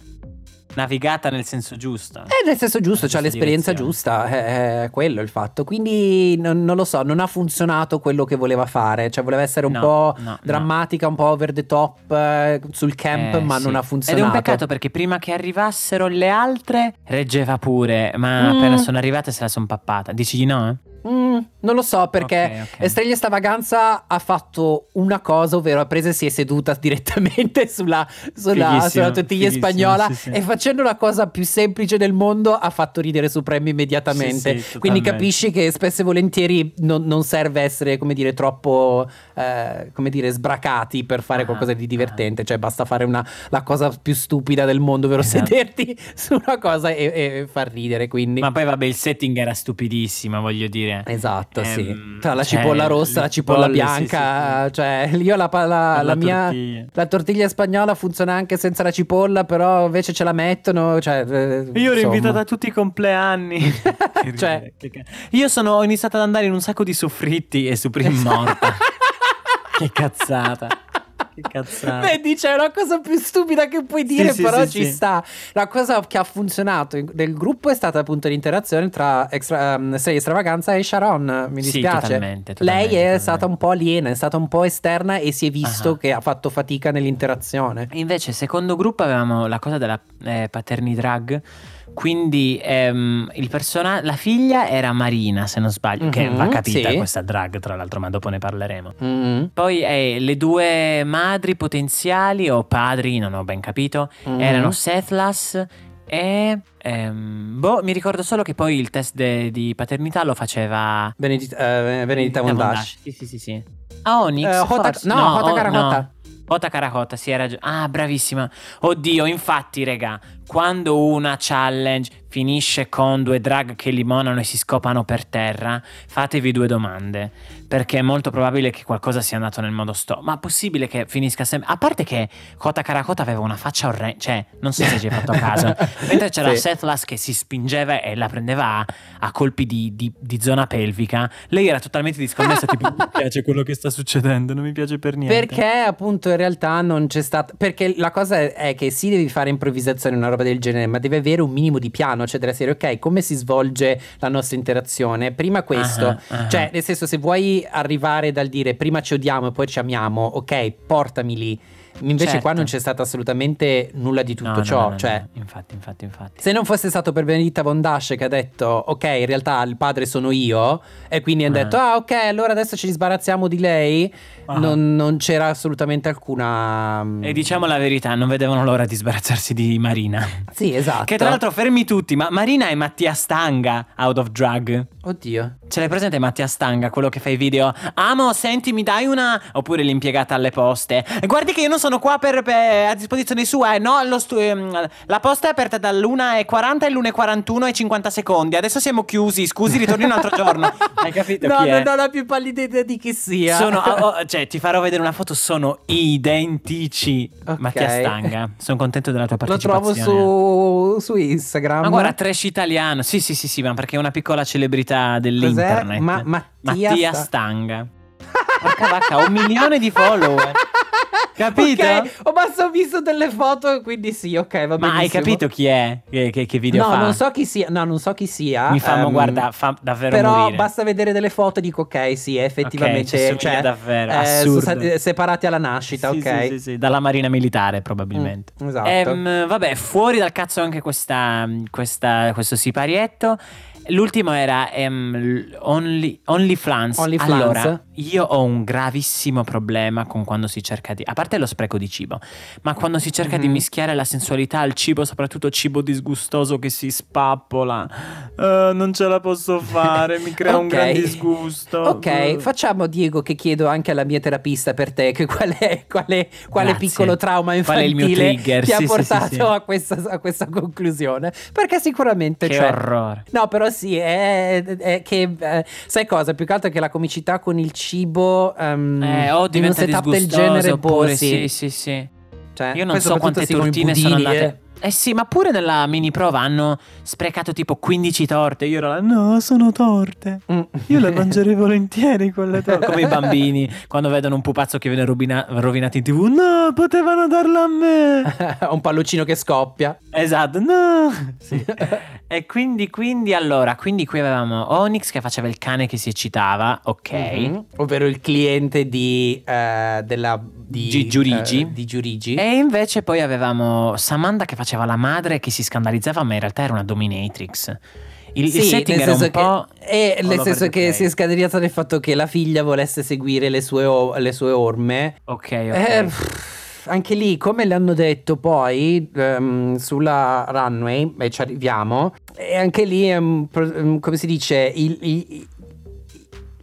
Navigata nel senso giusto. È nel senso giusto, c'ha Questa l'esperienza direzione. giusta, è, è quello il fatto. Quindi non, non lo so, non ha funzionato quello che voleva fare. Cioè, voleva essere un No, po' no, no. drammatica, un po' over the top eh, sul camp, Eh, ma sì. non ha Ed funzionato. è un peccato perché prima che arrivassero le altre reggeva pure, ma Mm. appena sono arrivate se la sono pappata. Dici di no? eh? Mm, non lo so perché Ok, ok. Estrella Stravaganza ha fatto una cosa, ovvero ha preso e si è seduta direttamente sulla, sulla, sulla tortiglia spagnola sì, sì. e facendo la cosa più semplice del mondo ha fatto ridere Supremo immediatamente. Sì, Quindi capisci che spesso e volentieri non, non serve essere, come dire, troppo, eh, come dire, sbracati per fare Ah, qualcosa di divertente. Cioè basta fare una, la cosa più stupida del mondo, ovvero Esatto. sederti su una cosa e, e far ridere. Quindi... Ma poi vabbè, il setting era stupidissimo, voglio dire. Esatto, sì. Ehm, Tra la cioè, cipolla rossa la cipolla sì, bianca, sì, sì. cioè io la, la- la la mia tortiglia. la tortiglia spagnola funziona anche senza la cipolla, però invece ce la mettono, cioè eh, Io ero invitato a tutti i compleanni. Cioè- Io sono ho iniziato ad andare in un sacco di soffritti e Supreme morta. che cazzata. Che cazzata. Vedi, c'è una cosa più stupida che puoi dire, sì, però sì, ci sì. sta. La cosa che ha funzionato del gruppo è stata appunto l'interazione tra extra, um, Sei Stravaganza e Sharon. Mi dispiace. totalmente, totalmente, Lei è totalmente. stata un po' aliena, è stata un po' esterna e si è visto Ah. che ha fatto fatica nell'interazione. Invece, secondo gruppo avevamo la cosa della eh, paterni drag. Quindi ehm, il persona- la figlia era Marina, se non sbaglio, che Mhm, va capita sì. questa drag, tra l'altro, ma dopo ne parleremo. Mm. Poi eh, le due madri potenziali o padri, non ho ben capito, Mhm. erano Sethlas e... ehm, boh, mi ricordo solo che poi il test de- di paternità lo faceva... Benedita, eh, Benedita Von Dash. Sì, sì, sì, sì. Ah, Onyx, Eh, Hota- forse? no, Hota Caracota. no. Hota sì, hai ragione. Ah, bravissima. Oddio, infatti, raga, quando una challenge finisce con due drag che limonano e si scopano per terra, fatevi due domande. Perché è molto probabile che qualcosa sia andato nel modo sto. Ma possibile che finisca sempre. A parte che Kota Karakota aveva una faccia orrenda. Cioè, non so se ci hai fatto caso. Mentre c'era Sì. Seth Lass che si spingeva e la prendeva a, a colpi di, di- di zona pelvica. Lei era totalmente disconnessa. tipo, mi piace quello che sta succedendo. Non mi piace per niente. Perché appunto in realtà non c'è stato. Perché la cosa è, è che sì, devi fare improvvisazione, una roba del genere, ma devi avere un minimo di piano. Cioè, della serie, ok, come si svolge la nostra interazione? Prima questo, Ah, ah. cioè, nel senso, se vuoi arrivare dal dire prima ci odiamo e poi ci amiamo, ok, portami lì. Invece Certo. qua non c'è stato assolutamente nulla di tutto No, ciò. no, no, cioè. Infatti, infatti, infatti. Se non fosse stato per Benedetta Von Dash che ha detto ok, in realtà il padre sono io, e quindi hanno Ah. detto ah ok, allora adesso ci sbarazziamo di lei, Ah. non, non c'era assolutamente alcuna... mm, E diciamo la verità, non vedevano l'ora di sbarazzarsi di Marina. Sì, esatto. Che tra l'altro fermi tutti, ma Marina è Mattia Stanga, out of drug. Oddio. Ce l'hai presente Mattia Stanga, quello che fa i video? Amo, senti, mi dai una... Oppure l'impiegata alle poste. Guardi che io non sono qua per, per- a disposizione sua, eh. No, stu- ehm, la posta è aperta dall'1.40 all'1.41 e 50 secondi. Adesso siamo chiusi, scusi, ritorni un altro giorno. Hai capito No, chi è? non ho la più pallida idea di chi sia. Sono, oh, oh, cioè, ti farò vedere una foto, sono identici. Ok. Mattia Stanga. Sono contento della tua Lo trovo partecipazione. su, su Instagram. Ma guarda, trash italiano. Sì, sì, sì, sì, ma perché è una piccola celebrità dell'internet. Ma- Mattia Mattia Sta- Stanga. Porca vacca, un milione di follower. Capito? Ok, ho basta ho visto delle foto, quindi sì, ok, va Ma hai capito chi è? Che, che- che video no, fa? non so chi sia. No, non so chi sia. Mi fa, ehm, guarda, fa davvero Però morire. basta vedere delle foto e dico ok, sì, effettivamente. assomiglia cioè, davvero, eh, assurdo. sono stati separati alla nascita, Sì, ok. sì, sì, sì, dalla marina militare probabilmente. Mm, esatto. Ehm, vabbè, fuori dal cazzo anche questa, questa- questo siparietto. L'ultimo era ehm, l- Only, OnlyFans. OnlyFans. Allora, io ho un gravissimo problema con quando si cerca di... A parte lo spreco di cibo, ma quando si cerca di Mhm. mischiare la sensualità al cibo, soprattutto cibo disgustoso che si spappola. Eh, non ce la posso fare, mi crea un Ok. gran disgusto. Ok, Eh. facciamo Diego che chiedo anche alla mia terapista per te che qual è, quale, quale Grazie. piccolo trauma Qual è il infantile trigger? ti ha Sì, sì, sì, portato sì. A, questa, a questa conclusione. Perché sicuramente Che cioè, orrore. No, però sì, è, è che eh, sai cosa? Più che altro che la comicità con il cibo ehm, Eh, o in un diventa setup del genere boh, oppure sì. sì, sì, sì. Cioè, Io non so quante tortine sono andate. Eh sì, ma pure nella mini prova hanno sprecato tipo 15 torte. Io ero là, no, sono torte. Mm. Io le mangerei volentieri quelle torte. Come i bambini quando vedono un pupazzo che viene rovina- rovinato in tv. No, potevano darlo a me. un palloncino che scoppia. Esatto, no. Sì. e quindi, quindi, allora, quindi qui avevamo Onyx che faceva il cane che si eccitava, ok. Mhm. Ovvero il cliente di eh, della di Gi- Giurigi. eh, di Giurigi. E invece poi avevamo Samantha che faceva la madre che si scandalizzava, ma in realtà era una dominatrix. Il, il Sì, setting nel era un senso po'. che, e nel senso che si è scandalizzata del fatto che la figlia volesse seguire le sue, o- le sue orme. Ok, ok. Eh, anche lì, come le hanno detto poi ehm, sulla runway, e ci arriviamo, e anche lì, ehm, come si dice, il, il-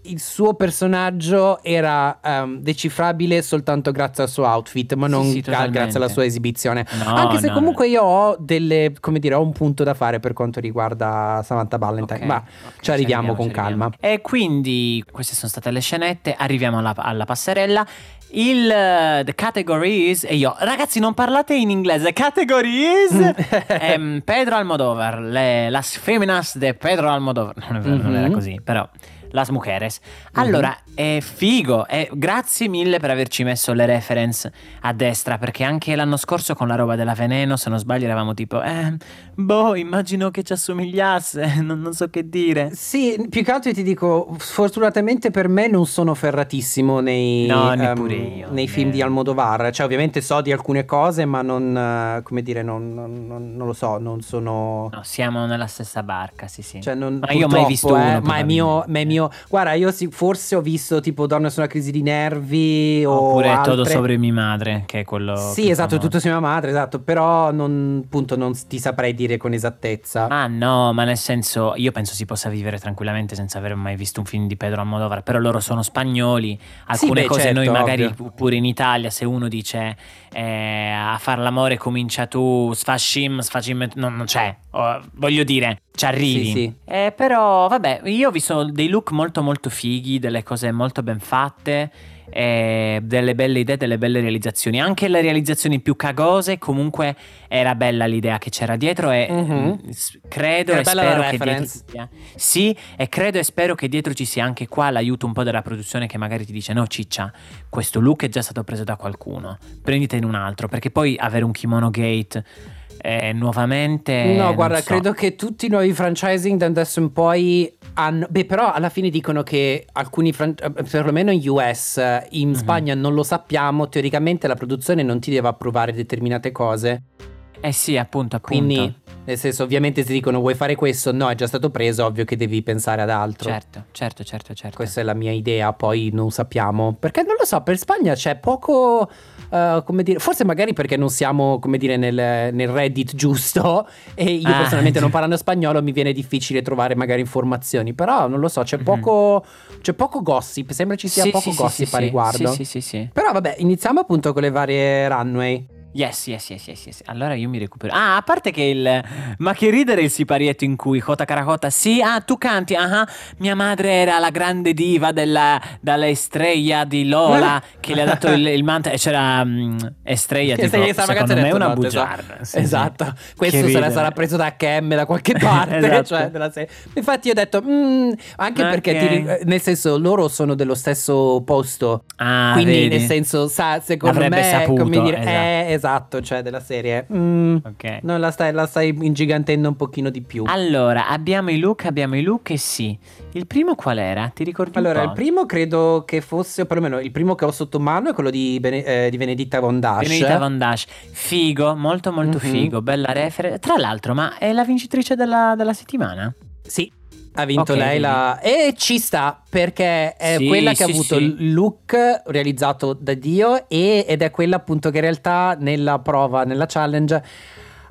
il suo personaggio era ehm, decifrabile soltanto grazie al suo outfit, ma Sì, non sì, totalmente. grazie alla sua esibizione. No, Anche se no, comunque io ho delle, come dire, ho un punto da fare per quanto riguarda Samantha Valentine, Ok, ma ok, ci arriviamo con ci calma. E quindi queste sono state le scenette. Arriviamo alla, alla passerella. Il eh, The Category is e io, ragazzi, non parlate in inglese. Category is ehm, Pedro Almodovar, le, las feminas de Pedro Almodovar. Non, è vero, non era Mhm. così, però. Las mujeres. Allora, è figo. E grazie mille per averci messo le reference a destra. Perché anche l'anno scorso con la roba della veleno, se non sbaglio, eravamo tipo, eh, boh, immagino che ci assomigliasse. Non, non so che dire. Sì, più che altro ti dico, sfortunatamente per me non sono ferratissimo nei, No, neppure io. nei film Eh. di Almodovar. Cioè, ovviamente so di alcune cose, ma non, eh, come dire, non, non- non- lo so, non sono... No, siamo nella stessa barca, sì, sì. Cioè, non, ma io ho mai visto eh, uno. ma è mio, ma è mio mio. Guarda, io sì, forse ho visto tipo Donna su una crisi di nervi Oppure altre... Todo sobre mi madre, che è quello. Sì, esatto, tutto su mia madre, esatto, però non, appunto non ti saprei dire con esattezza. Ma no, ma nel senso, io penso si possa vivere tranquillamente senza aver mai visto un film di Pedro Almodovar, però loro sono spagnoli, alcune beh, cose certo, noi magari ovvio. pu- pure in Italia, se uno dice eh, a far l'amore comincia tu, sfascim, sfascim, no, non c'è, Oh, voglio dire, ci arrivi. Sì, sì. Eh, però vabbè, io ho visto dei look molto molto fighi, delle cose molto ben fatte. eh, delle belle idee, delle belle realizzazioni. Anche le realizzazioni più cagose, comunque era bella l'idea che c'era dietro. E Mhm. mm, s- credo Era e spero che dietro ci sia. Sì, e credo e spero che dietro ci sia anche qua l'aiuto un po' della produzione che magari ti dice: No, ciccia, questo look è già stato preso da qualcuno, prenditene un altro. Perché poi avere un kimono gate. Eh, nuovamente No, guarda, so. credo che tutti i nuovi franchising da adesso in poi hanno. Beh, però alla fine dicono che alcuni, fran- eh, perlomeno in US, eh, in Mhm. Spagna non lo sappiamo. Teoricamente la produzione non ti deve approvare determinate cose. Eh sì, appunto, appunto. Quindi, nel senso, ovviamente se dicono vuoi fare questo, no, è già stato preso, ovvio che devi pensare ad altro. Certo, certo, certo, certo. Questa è la mia idea, poi non sappiamo. Perché non lo so, per Spagna c'è poco. Eh, come dire, forse magari perché non siamo, come dire, nel, nel Reddit giusto. E io Ah. personalmente non parlando spagnolo mi viene difficile trovare magari informazioni. Però non lo so, c'è Mhm. poco. C'è poco gossip. Sembra ci sia Sì, poco sì, gossip sì, a riguardo. Sì, sì, sì, sì. Però vabbè, iniziamo appunto con le varie runway. Yes, yes, yes, yes, yes. Allora io mi recupero. Ah, a parte che il. Ma che ridere il siparietto in cui Jota Caracota. Sì, ah, tu canti. Ah, mia madre era la grande diva della, dalla estrella di Lola che le ha dato il, il manto. E c'era mm, Estrella. Estrella Stava secondo me è una bugiarda. Sì, sì. Esatto, questo Che sarà, sarà preso da Kem da qualche parte. Esatto. cioè. Infatti, io ho detto, mm, anche Ok. perché, ti nel senso, loro sono dello stesso posto. Ah, quindi, vedi? nel senso, sa, secondo Avrebbe me, saputo, come dire, esatto. eh, esatto, cioè della serie. mm, Ok. non la stai, la stai ingigantendo un pochino di più. Allora, abbiamo i look, abbiamo i look e sì. Il primo qual era? Ti ricordi Allora, il primo credo che fosse, o perlomeno il primo che ho sotto mano è quello di, Bene- eh, di Benedetta Von Dash. Benedetta Von Dash, figo, molto molto Mhm. figo, bella reference. Tra l'altro, ma è la vincitrice della, della settimana? Sì, ha vinto Ok, lei la... E ci sta perché è Sì, quella che ha sì, avuto sì. il look realizzato da Dio e- ed è quella appunto che in realtà nella prova, nella challenge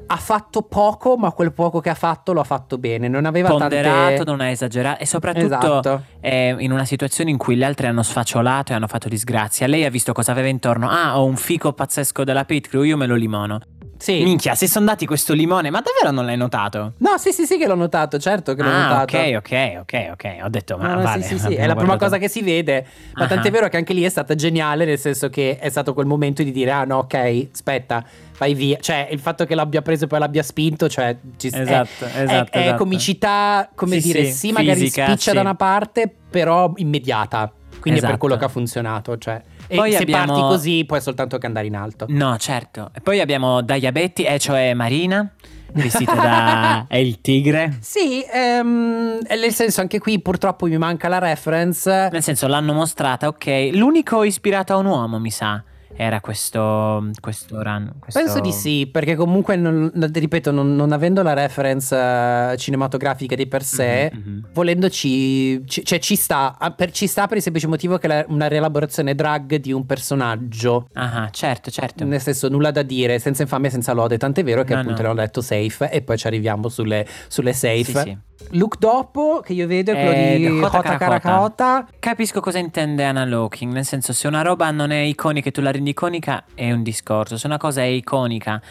ha fatto poco ma quel poco che ha fatto lo ha fatto bene. Non aveva Ponderato, tante... non è esagerato e soprattutto Esatto. è in una situazione in cui gli altri hanno sfacciolato e hanno fatto disgrazia. Lei ha visto cosa aveva intorno. Ah, ho un fico pazzesco della pit crew, io me lo limono. Sì. Minchia, si sono dati questo limone, ma davvero non l'hai notato? No, sì, sì, sì che l'ho notato, certo che l'ho ah, notato. ok, ok, ok, ok. Ho detto, ma No, no, vale, sì, sì, sì, è la prima cosa che si vede. Ma Ah. tant'è vero che anche lì è stata geniale, nel senso che è stato quel momento di dire: Ah, no, ok, aspetta, vai via. Cioè, il fatto che l'abbia preso e poi l'abbia spinto, cioè, ci è- Esatto, è, esatto, è esatto. comicità, come Sì, dire, sì, sì, magari fisica, spiccia da una parte, però immediata. Quindi è per Esatto. quello che ha funzionato. Cioè. E Poi se abbiamo- parti così, puoi soltanto che andare in alto. No, certo. E poi abbiamo Diabetti, e cioè Marina, vestita da... è il tigre. Sì, ehm, nel senso, anche qui purtroppo mi manca la reference. Nel senso, l'hanno mostrata, ok. L'unico ispirato a un uomo, mi sa, era questo, questo run. questo- Penso di sì, perché comunque, non- ripeto, non, non avendo la reference eh, cinematografica di per sé, Mhm, mhm. volendoci, ci- cioè ci sta, ah, per, ci sta per il semplice motivo che è una rielaborazione drag di un personaggio. Ah, certo, certo. Nel senso, nulla da dire, senza infamia e senza lode. Tant'è vero che No, appunto no. l'ho letto safe e poi ci arriviamo sulle, sulle safe. Sì, sì. Look dopo che io vedo è quello Eh, di Hota Karakota. Capisco cosa intende Anna Locking, nel senso se una roba non è iconica e tu la rendi iconica è un discorso, se una cosa è iconica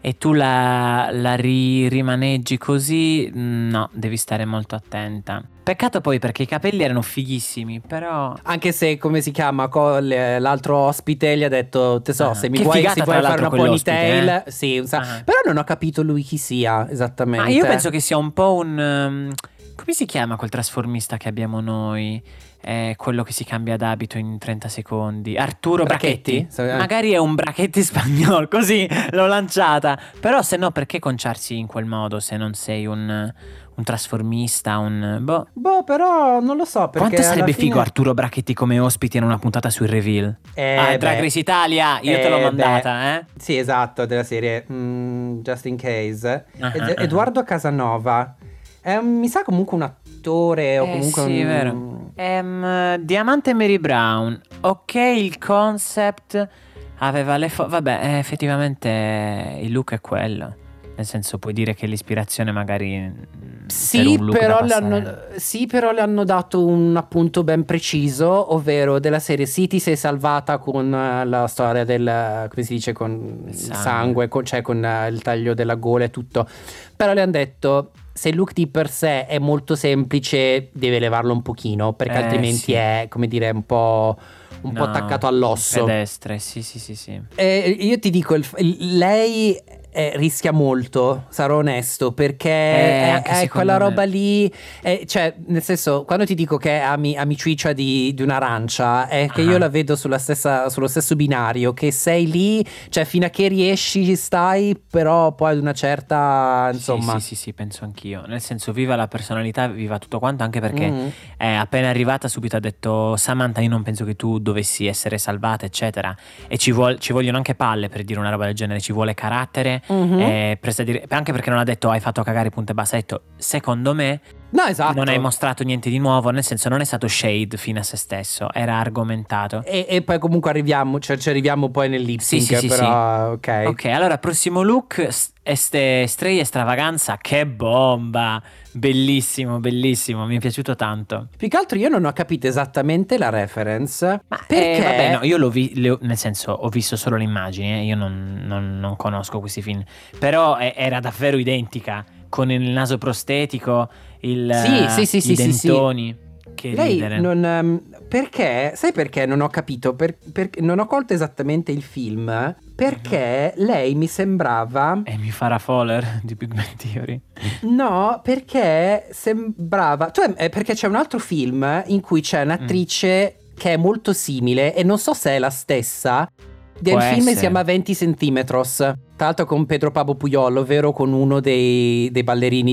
e tu la, la ri- rimaneggi così, mm, no, devi stare molto attenta. Peccato poi perché i capelli erano fighissimi, però... Anche se, come si chiama, co- le- l'altro ospite gli ha detto, te so, Ah, se mi vuoi, se vuoi fare una ponytail, eh. sì, sa- Ah. però non ho capito lui chi sia esattamente. Ma io penso che sia un po' un... um, come si chiama quel trasformista che abbiamo noi? Eh, quello che si cambia d'abito in 30 secondi. Arturo Brachetti? Brachetti. Eh. Magari è un Brachetti spagnolo, così l'ho lanciata. Però se no, perché conciarsi in quel modo se non sei un, un trasformista, un... Boh. Boh, però non lo so perché Quanto sarebbe fine- figo Arturo Brachetti come ospite in una puntata sul reveal? Eh, ah, beh. Drag Race Italia, io te l'ho Eh, mandata, beh. eh? Sì, esatto, della serie mm, Just in Case. Ah, Ed- ah, ah. Edoardo Casanova. È un- mi sa comunque un attore o Eh, comunque sì, un... vero. Ehm, Diamante Mary Brown. Ok, il concept aveva le fo- Vabbè, eh, effettivamente il look è quello. Nel senso, puoi dire che l'ispirazione magari. mm, per Sì look però, sì, però le hanno dato un appunto ben preciso, ovvero della serie sì, ti sei salvata con eh, la storia del, come si dice, con il sangue. sangue, con- cioè con eh, il taglio della gola e tutto. Però le hanno detto, se il look di per sé è molto semplice, deve levarlo un pochino, perché Eh, altrimenti sì. è, come dire, un po', un po' No, attaccato all'osso. Pedestre, sì, sì, sì, sì. Eh, io ti dico, il- lei eh, rischia molto, sarò onesto, perché è, anche è secondo quella me. roba lì, eh, cioè, nel senso, quando ti dico che è ami, amiciccia di, di un'arancia, è che Ah. io la vedo stessa, sullo stesso binario, che sei lì, cioè, fino a che riesci stai, però poi ad una certa, insomma... Sì, sì, sì, sì, penso anch'io. Nel senso, viva la personalità, viva tutto quanto, anche perché Mhm. è appena arrivata subito ha detto Samantha, io non penso che tu dovessi essere salvata, eccetera. E ci, vuol- ci vogliono anche palle per dire una roba del genere, ci vuole carattere. Mhm. eh, presta dire- anche perché non ha detto hai fatto cagare punto e basta, ha detto secondo me No, esatto. non hai mostrato niente di nuovo, nel senso non è stato shade fine a se stesso, era argomentato. E, e poi comunque arriviamo, cioè, ci arriviamo poi nel lip Sì, sì, sì, però ok. Ok, allora prossimo look, este, Stray Extravaganza, che bomba! Bellissimo, bellissimo, mi è piaciuto tanto. Più che altro io non ho capito esattamente la reference. perché? Eh, vabbè, no, io l'ho vi- le ho- nel senso, ho visto solo le immagini, eh, io non, non- non conosco questi film. Però eh, era davvero identica, con il naso prostetico, il, Sì, eh, sì, sì, i sì, sì, sì. dentoni. Che Lei ridere. non. ehm, perché? Sai perché non ho capito? Per- perché non ho colto esattamente il film. Perché lei mi sembrava. E mi farà Fowler di Big Bang Theory. No, perché sembrava. Cioè, è perché c'è un altro film in cui c'è Mm. un'attrice che è molto simile e non so se è la stessa. Del Può film si essere. chiama 20 centimetros. Tra l'altro con Pedro Pablo Puyol, ovvero con uno dei, dei ballerini.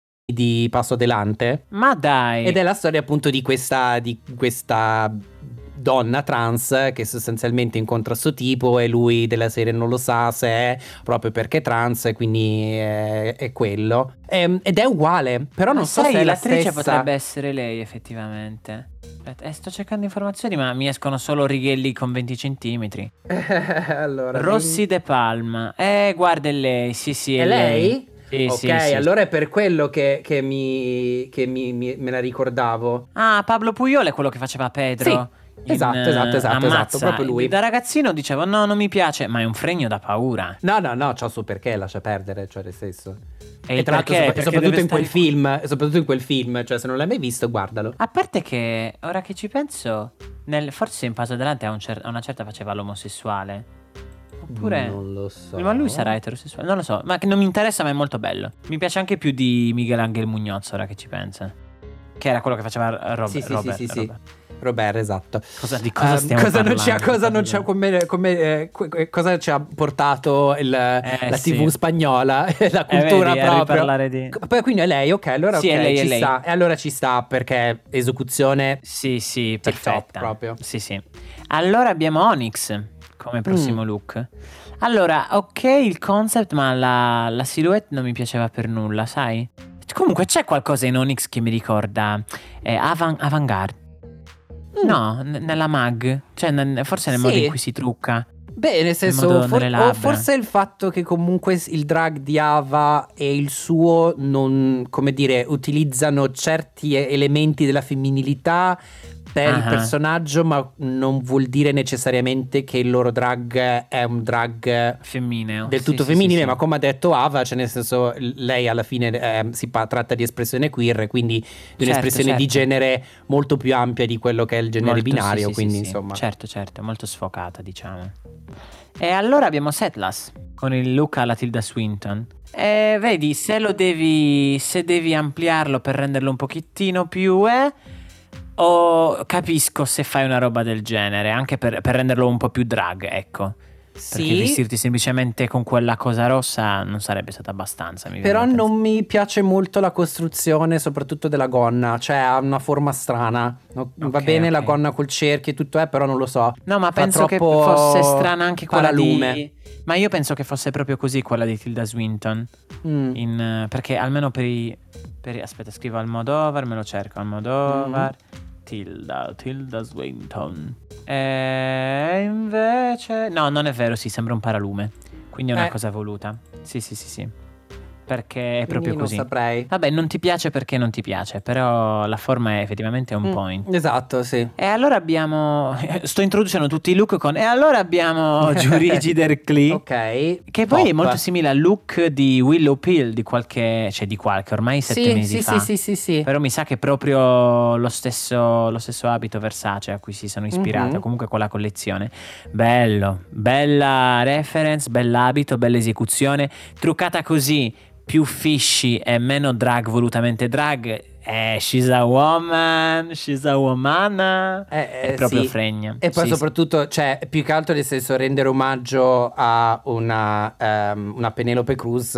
Di Passo Adelante. Ma dai. Ed è la storia appunto di questa, di questa donna trans che sostanzialmente incontra sto tipo e lui della serie non lo sa se è proprio perché è trans e quindi è, è quello. Ehm, ed è uguale, però non Ma so sai, se è la l'attrice stessa. potrebbe essere lei effettivamente. Eh, sto cercando informazioni ma mi escono solo righelli con 20 centimetri. allora, Rossi De Palma. Eh, guarda è lei, sì sì, è, È lei? Sì, ok, sì, sì. allora è per quello che, che mi, che mi- mi- me la ricordavo. Ah, Pablo Puyol è quello che faceva Pedro. Sì, esatto, in, esatto, esatto, Ammazza. esatto, proprio lui. Da ragazzino dicevo no, non mi piace, ma è un fregno da paura. No, no, no, c'ho su perché, lascia perdere, cioè nel senso. E E, tra l'altro, perché? sopra- Perché soprattutto in quel stare- film, soprattutto in quel film, cioè se non l'hai mai visto, guardalo. A parte che, ora che ci penso, nel- forse in Paso Adelante a, un cer- a una certa faceva l'omosessuale. Oppure... Non lo so. Ma lui sarà eterosessuale? Non lo so, ma che non mi interessa, ma è molto bello. Mi piace anche più di Miguel Angel Muñoz, ora che ci pensa. Che era quello che faceva Rob- Sì, sì, Robert. sì, sì, sì. Robert. Esatto. Cosa, di cosa Ehm, stiamo cosa non parlando? ci ha, cosa non ha come, come, eh, cosa ci ha portato il- la sì. TV spagnola, la Eh, cultura vedi, a proprio. di- Poi quindi è lei, ok, allora Sì, ok, è lei, ci sta. E allora ci sta perché esecuzione Sì, sì, perfetta. proprio. Sì, sì. Allora abbiamo Onyx come Mm. prossimo look. Allora, ok il concept, ma la, la silhouette non mi piaceva per nulla, sai? Comunque c'è qualcosa in Onyx che mi ricorda eh, Avant- Avantgarde. No, n- nella mag. Cioè, n- forse nel modo Mm. Sì. in cui si trucca. Beh, nel senso, modo for- forse il fatto che comunque il drag di Ava e il suo non, come dire, utilizzano certi elementi della femminilità, è il Ah. personaggio, ma non vuol dire necessariamente che il loro drag è un drag Femmineo. del tutto sì, femminile, sì, ma sì. come ha detto Ava, cioè nel senso lei alla fine eh, si pa- tratta di espressione queer, quindi di Certo, un'espressione di certo. genere molto più ampia di quello che è il genere Molto- binario, sì, quindi sì, sì. insomma. Certo, certo, molto sfocata, diciamo. E allora abbiamo Setlas con il look alla Tilda Swinton. E vedi, se lo devi. Se devi ampliarlo per renderlo un pochettino più. Eh, o capisco se fai una roba del genere, anche per, per renderlo un po' più drag, ecco. Perché Sì. vestirti semplicemente con quella cosa rossa non sarebbe stato abbastanza. Però non mi piace molto la costruzione, soprattutto della gonna, cioè ha una forma strana. No, Va Ok, bene la ok. gonna col cerchio e tutto è, però non lo so. No, ma Fa penso che fosse strana anche quella paralume. di... Ma io penso che fosse proprio così quella di Tilda Swinton. Mm. In, eh, perché almeno per i... per aspetta, scrivo Almodovar, me lo cerco. Almodovar. Mm-hmm. Tilda, Tilda Swinton. E invece... No, non è vero, sì, sembra un paralume. Quindi è una Eh. cosa voluta. Sì, sì, sì, sì. Perché è proprio non così. saprei. Vabbè, non ti piace perché non ti piace, però la forma è effettivamente un Mm, point. Esatto, sì. E allora abbiamo. Sto introducendo tutti i look con. E allora abbiamo Giurigi Derkli. Ok. Che poi è Top. molto simile al look di Willow Pill di qualche. cioè di qualche, ormai sette Sì, mesi sì, fa. sì, sì, sì, sì. Però mi sa che è proprio lo stesso, lo stesso abito Versace a cui si sono ispirati, Mhm. o comunque con la collezione. Bello, bella reference, bell'abito, bella esecuzione. Truccata così, più fishy e meno drag, volutamente drag. Eh, she's a woman, she's a woman. Eh, è eh, proprio sì. fregna. E poi Sì, sì. soprattutto, cioè, più che altro nel senso rendere omaggio a una, ehm, una Penelope Cruz.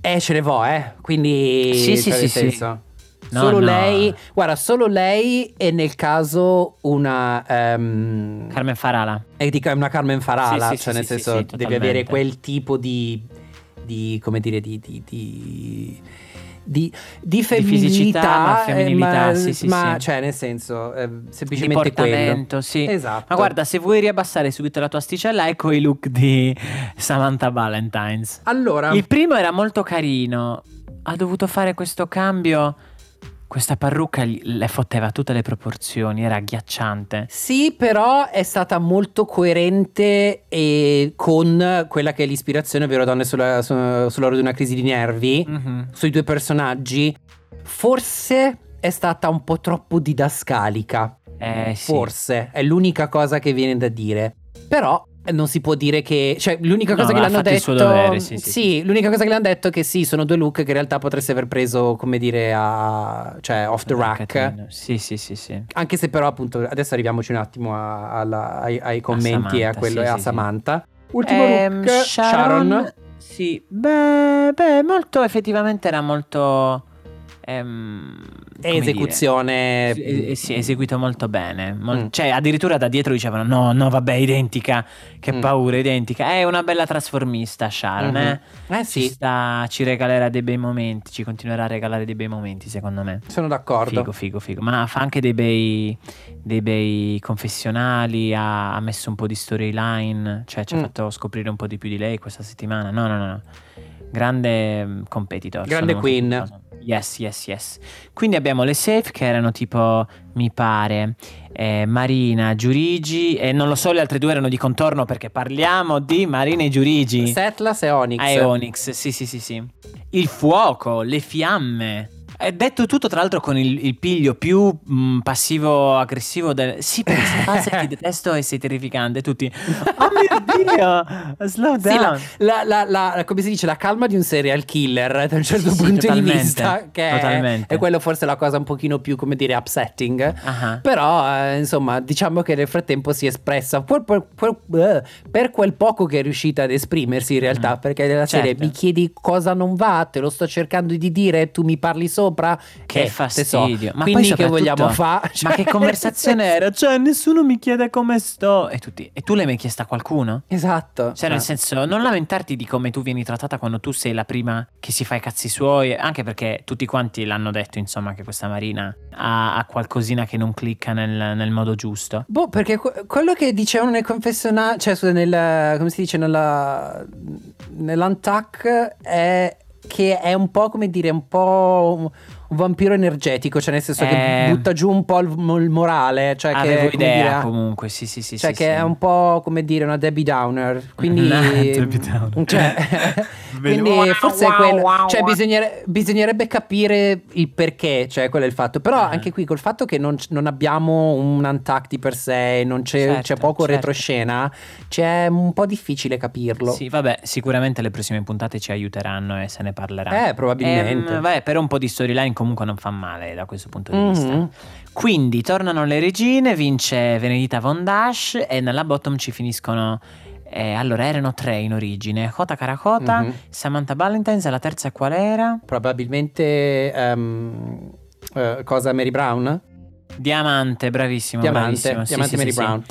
Eh, ce ne vo, eh. Quindi, Sì, sì, cioè, sì, sì. senso, No, solo no. lei, guarda, solo lei e nel caso una... ehm, Carmen Farala. è una Carmen Farala, Sì, sì, cioè sì, nel sì, senso sì, devi avere quel tipo di, di come dire, di, di, di, di, di femminilità, fisicità, ma eh, femminilità, ma, sì, sì, ma, sì. cioè nel senso eh, Di semplicemente portamento, quello. sì. Esatto. Ma guarda, se vuoi riabbassare subito la tua asticella, ecco i look di Samantha Valentines. Allora, Il primo era molto carino. Ha dovuto fare questo cambio. Questa parrucca le fotteva tutte le proporzioni, era agghiacciante. Sì, però è stata molto coerente e con quella che è l'ispirazione, ovvero Donne sulla, su- sull'ora di una crisi di nervi, Mhm. sui due personaggi. Forse è stata un po' troppo didascalica. Eh sì. Forse è l'unica cosa che viene da dire. Però non si può dire che. Cioè, l'unica No, cosa che ha l'hanno detto. dovere, sì, sì, sì. l'unica cosa che l'hanno detto è che sì, sono due look che in realtà potresti aver preso, come dire, a. cioè off the rack. Sì, sì, sì, sì. Anche se però, appunto, adesso arriviamoci un attimo a- alla- ai, ai commenti e a quello e a. Samantha. Ultimo Ehm, look, Sharon. Sì, beh, beh, molto effettivamente era molto. Ehm, E come dire, esecuzione. Sì, eh, sì, eseguito molto bene. Mol- Mm. Cioè, addirittura da dietro dicevano: No, no, vabbè, identica. Che Mm. paura, identica. È una bella trasformista, Sharon. Mhm. eh. Eh Ci, sì, sta- ci regalerà dei bei momenti. Ci continuerà a regalare dei bei momenti, secondo me. sono d'accordo. Figo, figo, figo. Ma fa anche dei bei, dei bei confessionali. Ha, ha messo un po' di storyline. Cioè, ci ha Mm. fatto scoprire un po' di più di lei questa settimana. No, no, no. Grande mm, competitor. Grande queen. Yes, yes, yes. Quindi abbiamo le safe che erano tipo, mi pare, eh, Marina, Giurigi. E non lo so, le altre due erano di contorno perché parliamo di Marina e Giurigi. Setlas e Onyx. Ah, è Onyx, sì, sì, sì, sì. Il fuoco, le fiamme. È detto tutto, tra l'altro, con il, il piglio più mh, passivo-aggressivo del. Sì, per questa fase ti detesto e sei terrificante. Tutti. Oh mio dio! Slow Sì, down. la, la- la- la- come si dice, la calma di un serial killer da un certo Sì, sì, punto totalmente, di vista, che è, totalmente. è quello forse la cosa un pochino più, come dire, upsetting. Ah. Però, eh, insomma, diciamo che nel frattempo si è espressa per, per- per- per quel poco che è riuscita ad esprimersi in realtà, Mm. perché nella serie Certo. mi chiedi cosa non va, te lo sto cercando di dire tu mi parli sopra. Che Eh, fastidio. so. Ma Quindi che vogliamo fare? Ma che conversazione era? Cioè, nessuno mi chiede come sto. E, tutti, e tu l'hai mai chiesta a qualcuno? Esatto. Cioè, nel Eh. senso, non lamentarti di come tu vieni trattata quando tu sei la prima che si fa i cazzi suoi, anche perché tutti quanti l'hanno detto, insomma, che questa Marina ha, ha qualcosina che non clicca nel, nel modo giusto. Boh, perché que- quello che dicevano nel confessionale, cioè scusa, nel, come si dice, nella, nell'untuck è che è un po' come dire, un po' un, vampiro energetico, cioè nel senso che Eh. butta giù un po' il, il morale, cioè che Avevo come idea dire, comunque, sì, sì, sì. cioè sì, che sì. è un po' come dire una Debbie Downer, quindi Debbie Downer. cioè, quindi Wow, forse è wow, quello, wow, cioè bisognere- bisognerebbe capire il perché, cioè quello è il fatto, però Ah. anche qui col fatto che non, non abbiamo un untucked di per sé, non c'è, Certo, c'è poco certo. retroscena, c'è un po' difficile capirlo. Sì, vabbè, sicuramente le prossime puntate ci aiuteranno e se ne parlerà. Eh, probabilmente. Ehm, vabbè, per un po' di storyline comunque non fa male da questo punto di Mhm. vista. Quindi tornano le regine, vince Venedita Von Dash e nella bottom ci finiscono. Eh, allora erano tre in origine: Kota Karakota, Mhm. Samantha Valentines e la terza qual era? Probabilmente ehm, eh, cosa Mary Brown? Diamante, bravissimo. Diamante, bravissimo. Diamante sì, Mary sì. Brown.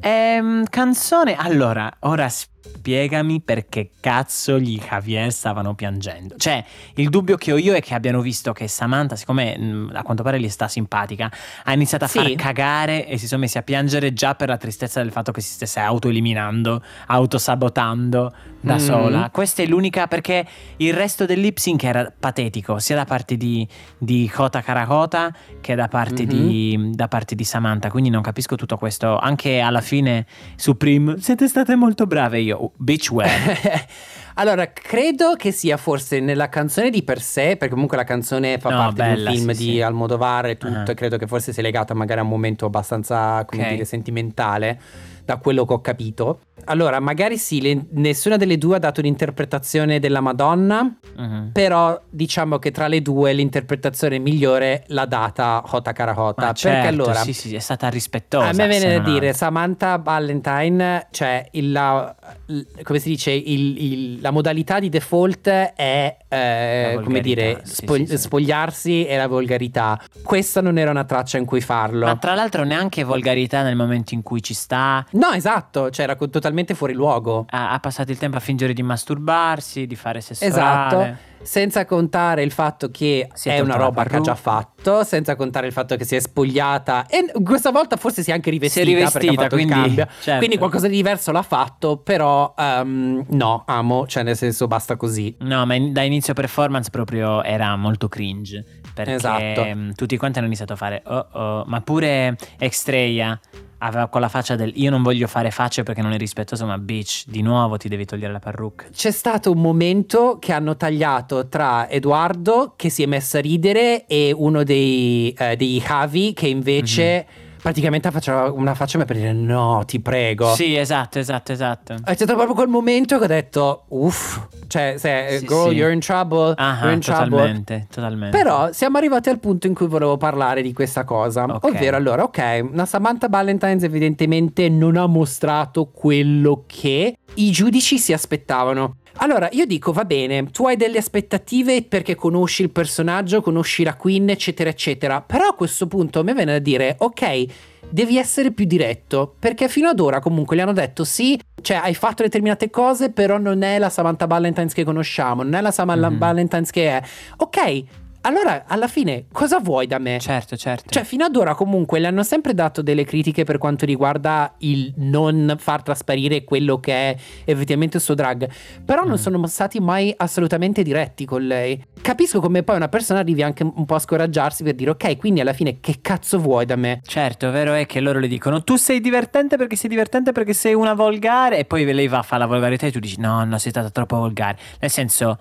Ehm, canzone, allora, ora spiegami perché cazzo gli Javier stavano piangendo. Cioè, il dubbio che ho io è che abbiano visto che Samantha, siccome mh, a quanto pare gli sta simpatica, ha iniziato a Sì. far cagare e si sono messi a piangere già per la tristezza del fatto che si stesse autoeliminando, autosabotando da Mhm. sola. Questa è l'unica perché il resto del lip sync era patetico, sia da parte di, di Kota Karakota che da parte, Mhm. di, da parte di Samantha. Quindi non capisco tutto questo. Anche alla fine, Supreme, siete state molto brave. Io, oh, bitch, where? allora, credo che sia forse nella canzone di per sé, perché comunque la canzone fa No, parte di bella, un film sì, di sì. Almodovar e tutto, Ah. e credo che forse sia legata magari a un momento abbastanza, come Ok. dire, sentimentale, da quello che ho capito. Allora, magari sì, le- nessuna delle due ha dato un'interpretazione della Madonna, Mhm. però diciamo che tra le due l'interpretazione migliore l'ha data Hota Karahota. Ma perché certo, allora... sì, sì, è stata rispettosa. A me viene da dire. Samantha Valentine, cioè il- la, il- come si dice, il- la modalità di default è, eh, come dire, sì, spog- sì, sì. spogliarsi e la volgarità. Questa non era una traccia in cui farlo. Ma tra l'altro neanche volgarità nel momento in cui ci sta. No, esatto, cioè era totalmente fuori luogo. Ha, ha passato il tempo a fingere di masturbarsi, di fare sesso Esatto. Senza contare il fatto che Si è è una roba che ha già fatto, senza contare il fatto che si è spogliata e questa volta forse si è anche rivestita, perché ha rivestita, quindi- certo. Quindi qualcosa di diverso l'ha fatto, però ehm, no, amo, cioè nel senso basta così. No, ma in- da inizio performance proprio era molto cringe. Perché Esatto. mm, tutti quanti hanno iniziato a fare oh oh. Ma pure Extreia aveva quella faccia del io non voglio fare facce perché non è rispettoso, ma bitch, di nuovo ti devi togliere la parrucca. C'è stato un momento che hanno tagliato tra Edoardo che si è messo a ridere e uno dei, eh, dei Javi che invece Mhm. Praticamente faceva una faccia per dire no, ti prego. Sì, esatto, esatto, esatto. È stato proprio quel momento che ho detto, uff, cioè, se, Sì, girl, sì. you're in trouble, Ah, you're in trouble. totalmente, totalmente. Però siamo arrivati al punto in cui volevo parlare di questa cosa. Ok. Ovvero, allora, ok, una Samantha Valentines evidentemente non ha mostrato quello che i giudici si aspettavano. Allora, io dico, va bene, tu hai delle aspettative perché conosci il personaggio, conosci la Queen, eccetera, eccetera. Però a questo punto a me viene da dire, ok, devi essere più diretto. Perché fino ad ora comunque gli hanno detto sì, cioè hai fatto determinate cose, però non è la Samantha Valentines che conosciamo, non è la Samantha Mhm. Valentines che è. Ok, allora alla fine cosa vuoi da me? Certo, certo. Cioè, fino ad ora comunque le hanno sempre dato delle critiche per quanto riguarda il non far trasparire quello che è effettivamente il suo drag. Però non Mm. sono stati mai assolutamente diretti con lei. Capisco come poi una persona arrivi anche un po' a scoraggiarsi per dire, ok, quindi alla fine che cazzo vuoi da me? Certo, vero è che loro le dicono tu sei divertente perché sei divertente perché sei una volgare e poi lei va a fare la volgarità e tu dici no, no, sei stata troppo volgare. Nel senso,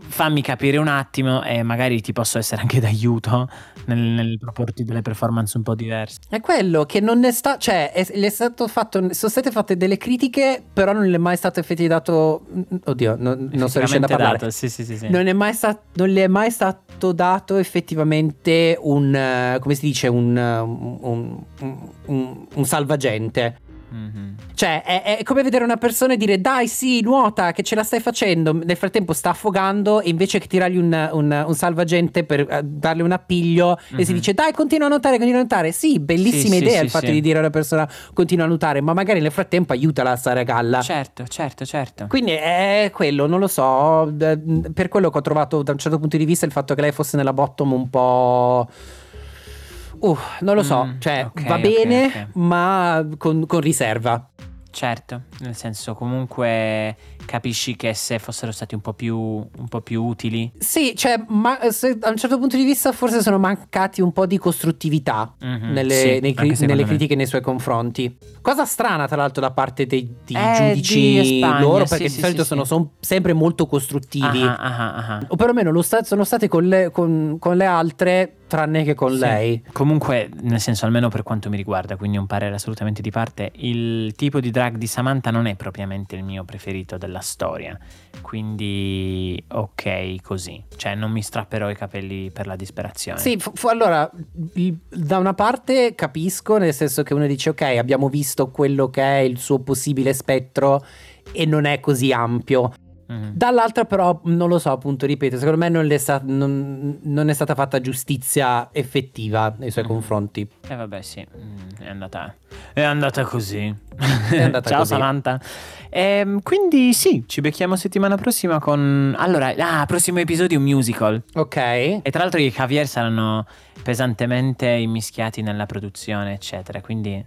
fammi capire un attimo e magari ti posso essere anche d'aiuto nel, nel proporti delle performance un po' diverse. È quello che non è stato, cioè, è, è stato fatto, sono state fatte delle critiche, però non le è mai stato effettivamente dato. Oddio, non, non sto riuscendo a parlare. dato, Sì, sì, sì. sì. Non, è mai sta- non le è mai stato dato effettivamente un, come si dice, un, un- un- un salvagente. Mhm. Cioè, è, è come vedere una persona e dire dai, sì, nuota, che ce la stai facendo. Nel frattempo sta affogando e invece che tirargli un, un- un salvagente per eh, darle un appiglio e si Mhm. dice dai, continua a nuotare, continua a nuotare. Sì, bellissima Sì, idea sì, il fatto sì. di dire a una persona continua a nuotare, ma magari nel frattempo aiutala a stare a galla. Certo, certo, certo. Quindi è quello, non lo so. Per quello che ho trovato da un certo punto di vista il fatto che lei fosse nella bottom un po'. Uh, non lo so, Mm, cioè ok, va bene, ok. ma con, con riserva. Certo, nel senso comunque capisci che se fossero stati un po' più, un po' più utili. Sì, cioè, ma se- da un certo punto di vista forse sono mancati un po' di costruttività Mhm, nelle, sì, nei nelle critiche nei suoi confronti. Cosa strana, tra l'altro, da parte dei, dei Eh, giudici di Spagna, loro, perché sì, di solito sì, sono, sì. son sempre molto costruttivi. Ah, ah, ah, ah. O perlomeno lo sta- sono state con le, con- con le altre, tranne che con Sì. lei. Comunque, nel senso, almeno per quanto mi riguarda, quindi un parere assolutamente di parte, il tipo di drag di Samantha non è propriamente il mio preferito della storia. Quindi, ok, così. Cioè, non mi strapperò i capelli per la disperazione. Sì, fu- fu- allora, da una parte capisco, nel senso che uno dice, ok, abbiamo visto quello che è il suo possibile spettro e non è così ampio. Mhm. Dall'altra però, non lo so, appunto, ripeto, secondo me non, è sta- non- non è stata fatta giustizia effettiva nei suoi Mhm. confronti. E vabbè, sì, mm, è andata, è andata così. È andata Ciao così. Samantha. Ehm, quindi sì, ci becchiamo settimana prossima con... Allora, ah, prossimo episodio un musical. Ok. E tra l'altro i Javier saranno pesantemente immischiati nella produzione, eccetera. Quindi...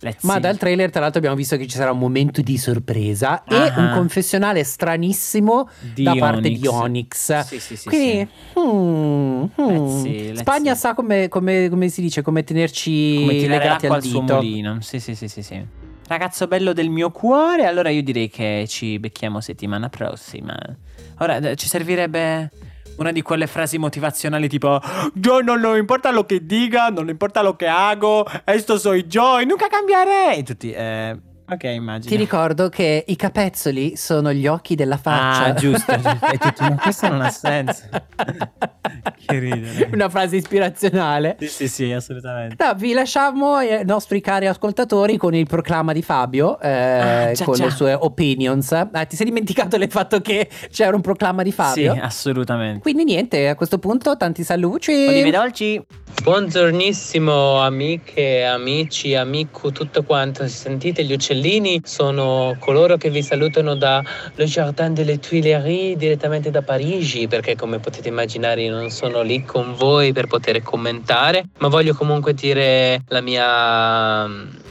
Let's Ma see. dal trailer, tra l'altro, abbiamo visto che ci sarà un momento di sorpresa e Ah. un confessionale stranissimo Di da parte Onyx. di Onyx. Sì, sì, sì, Quindi, hmm, hmm. Let's see, let's Spagna see. sa come, come- come si dice, come tenerci Come legati al dito. Sì, sì, sì, sì, sì. Ragazzo bello del mio cuore, allora io direi che ci becchiamo settimana prossima. Ora eh, ci servirebbe una di quelle frasi motivazionali tipo Yo no, no importa lo che diga, non importa lo che hago, esto soy yo, e nunca cambiaré. E tutti, eh, ok, immagino. Ti ricordo che i capezzoli sono gli occhi della faccia. Ah, giusto, giusto. Ma questo non ha senso. che ridere. Una frase ispirazionale. Sì, sì, sì, assolutamente. No, vi lasciamo ai nostri cari ascoltatori con il proclama di Fabio, eh, Ah, già, con già. le sue opinions. Ah, ti sei dimenticato del fatto che c'era un proclama di Fabio? Sì, assolutamente. Quindi niente, a questo punto tanti saluti. Olive dolci. Buongiornissimo amiche, amici, amico, tutto quanto. Sentite gli uccellini? Sono coloro che vi salutano da Le Jardin delle Tuileries direttamente da Parigi, perché come potete immaginare io non sono lì con voi per poter commentare, ma voglio comunque dire la mia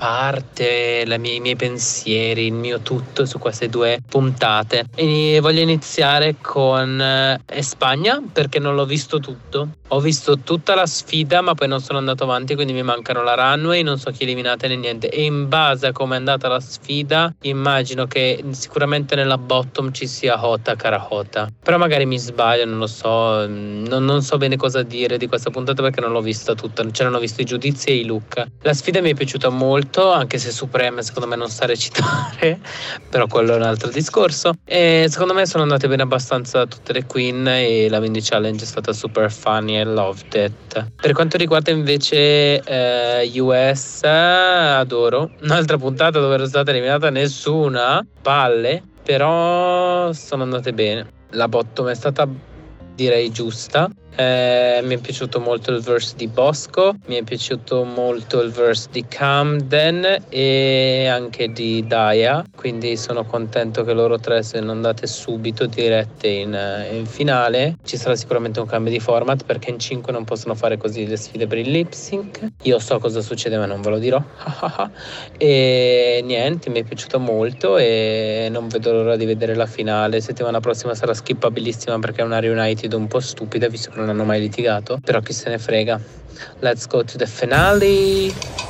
parte, mia- i miei pensieri, il mio tutto su queste due puntate. E voglio iniziare con eh, Spagna perché non l'ho visto tutto. Ho visto tutta la sfida, ma poi non sono andato avanti, quindi mi mancano la runway, non so chi eliminate né niente. E in base a come è andata la sfida, immagino che sicuramente nella bottom ci sia Hota Carahota. Però magari mi sbaglio, non lo so. Non, non so bene cosa dire di questa puntata perché non l'ho vista tutta. C'erano visto i giudizi e i look. La sfida mi è piaciuta molto, anche se Supreme secondo me non sa recitare, però quello è un altro discorso. E secondo me sono andate bene abbastanza tutte le queen e la Windy Challenge è stata super funny e loved it. Per quanto riguarda invece eh, US, adoro. Un'altra puntata dove era stata eliminata nessuna, palle, però sono andate bene. La bottom è stata direi giusta. Eh, mi è piaciuto molto il verse di Bosco, mi è piaciuto molto il verse di Camden e anche di Daya, quindi sono contento che loro tre siano andate subito dirette in, eh, in finale. Ci sarà sicuramente un cambio di format perché in 5 non possono fare così le sfide per il lip sync. Io so cosa succede ma non ve lo dirò. e niente, mi è piaciuto molto e non vedo l'ora di vedere la finale. Settimana prossima sarà skippabilissima perché è una reunited un po' stupida visto che non hanno mai litigato, però chi se ne frega. Let's go to the finale.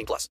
18 plus.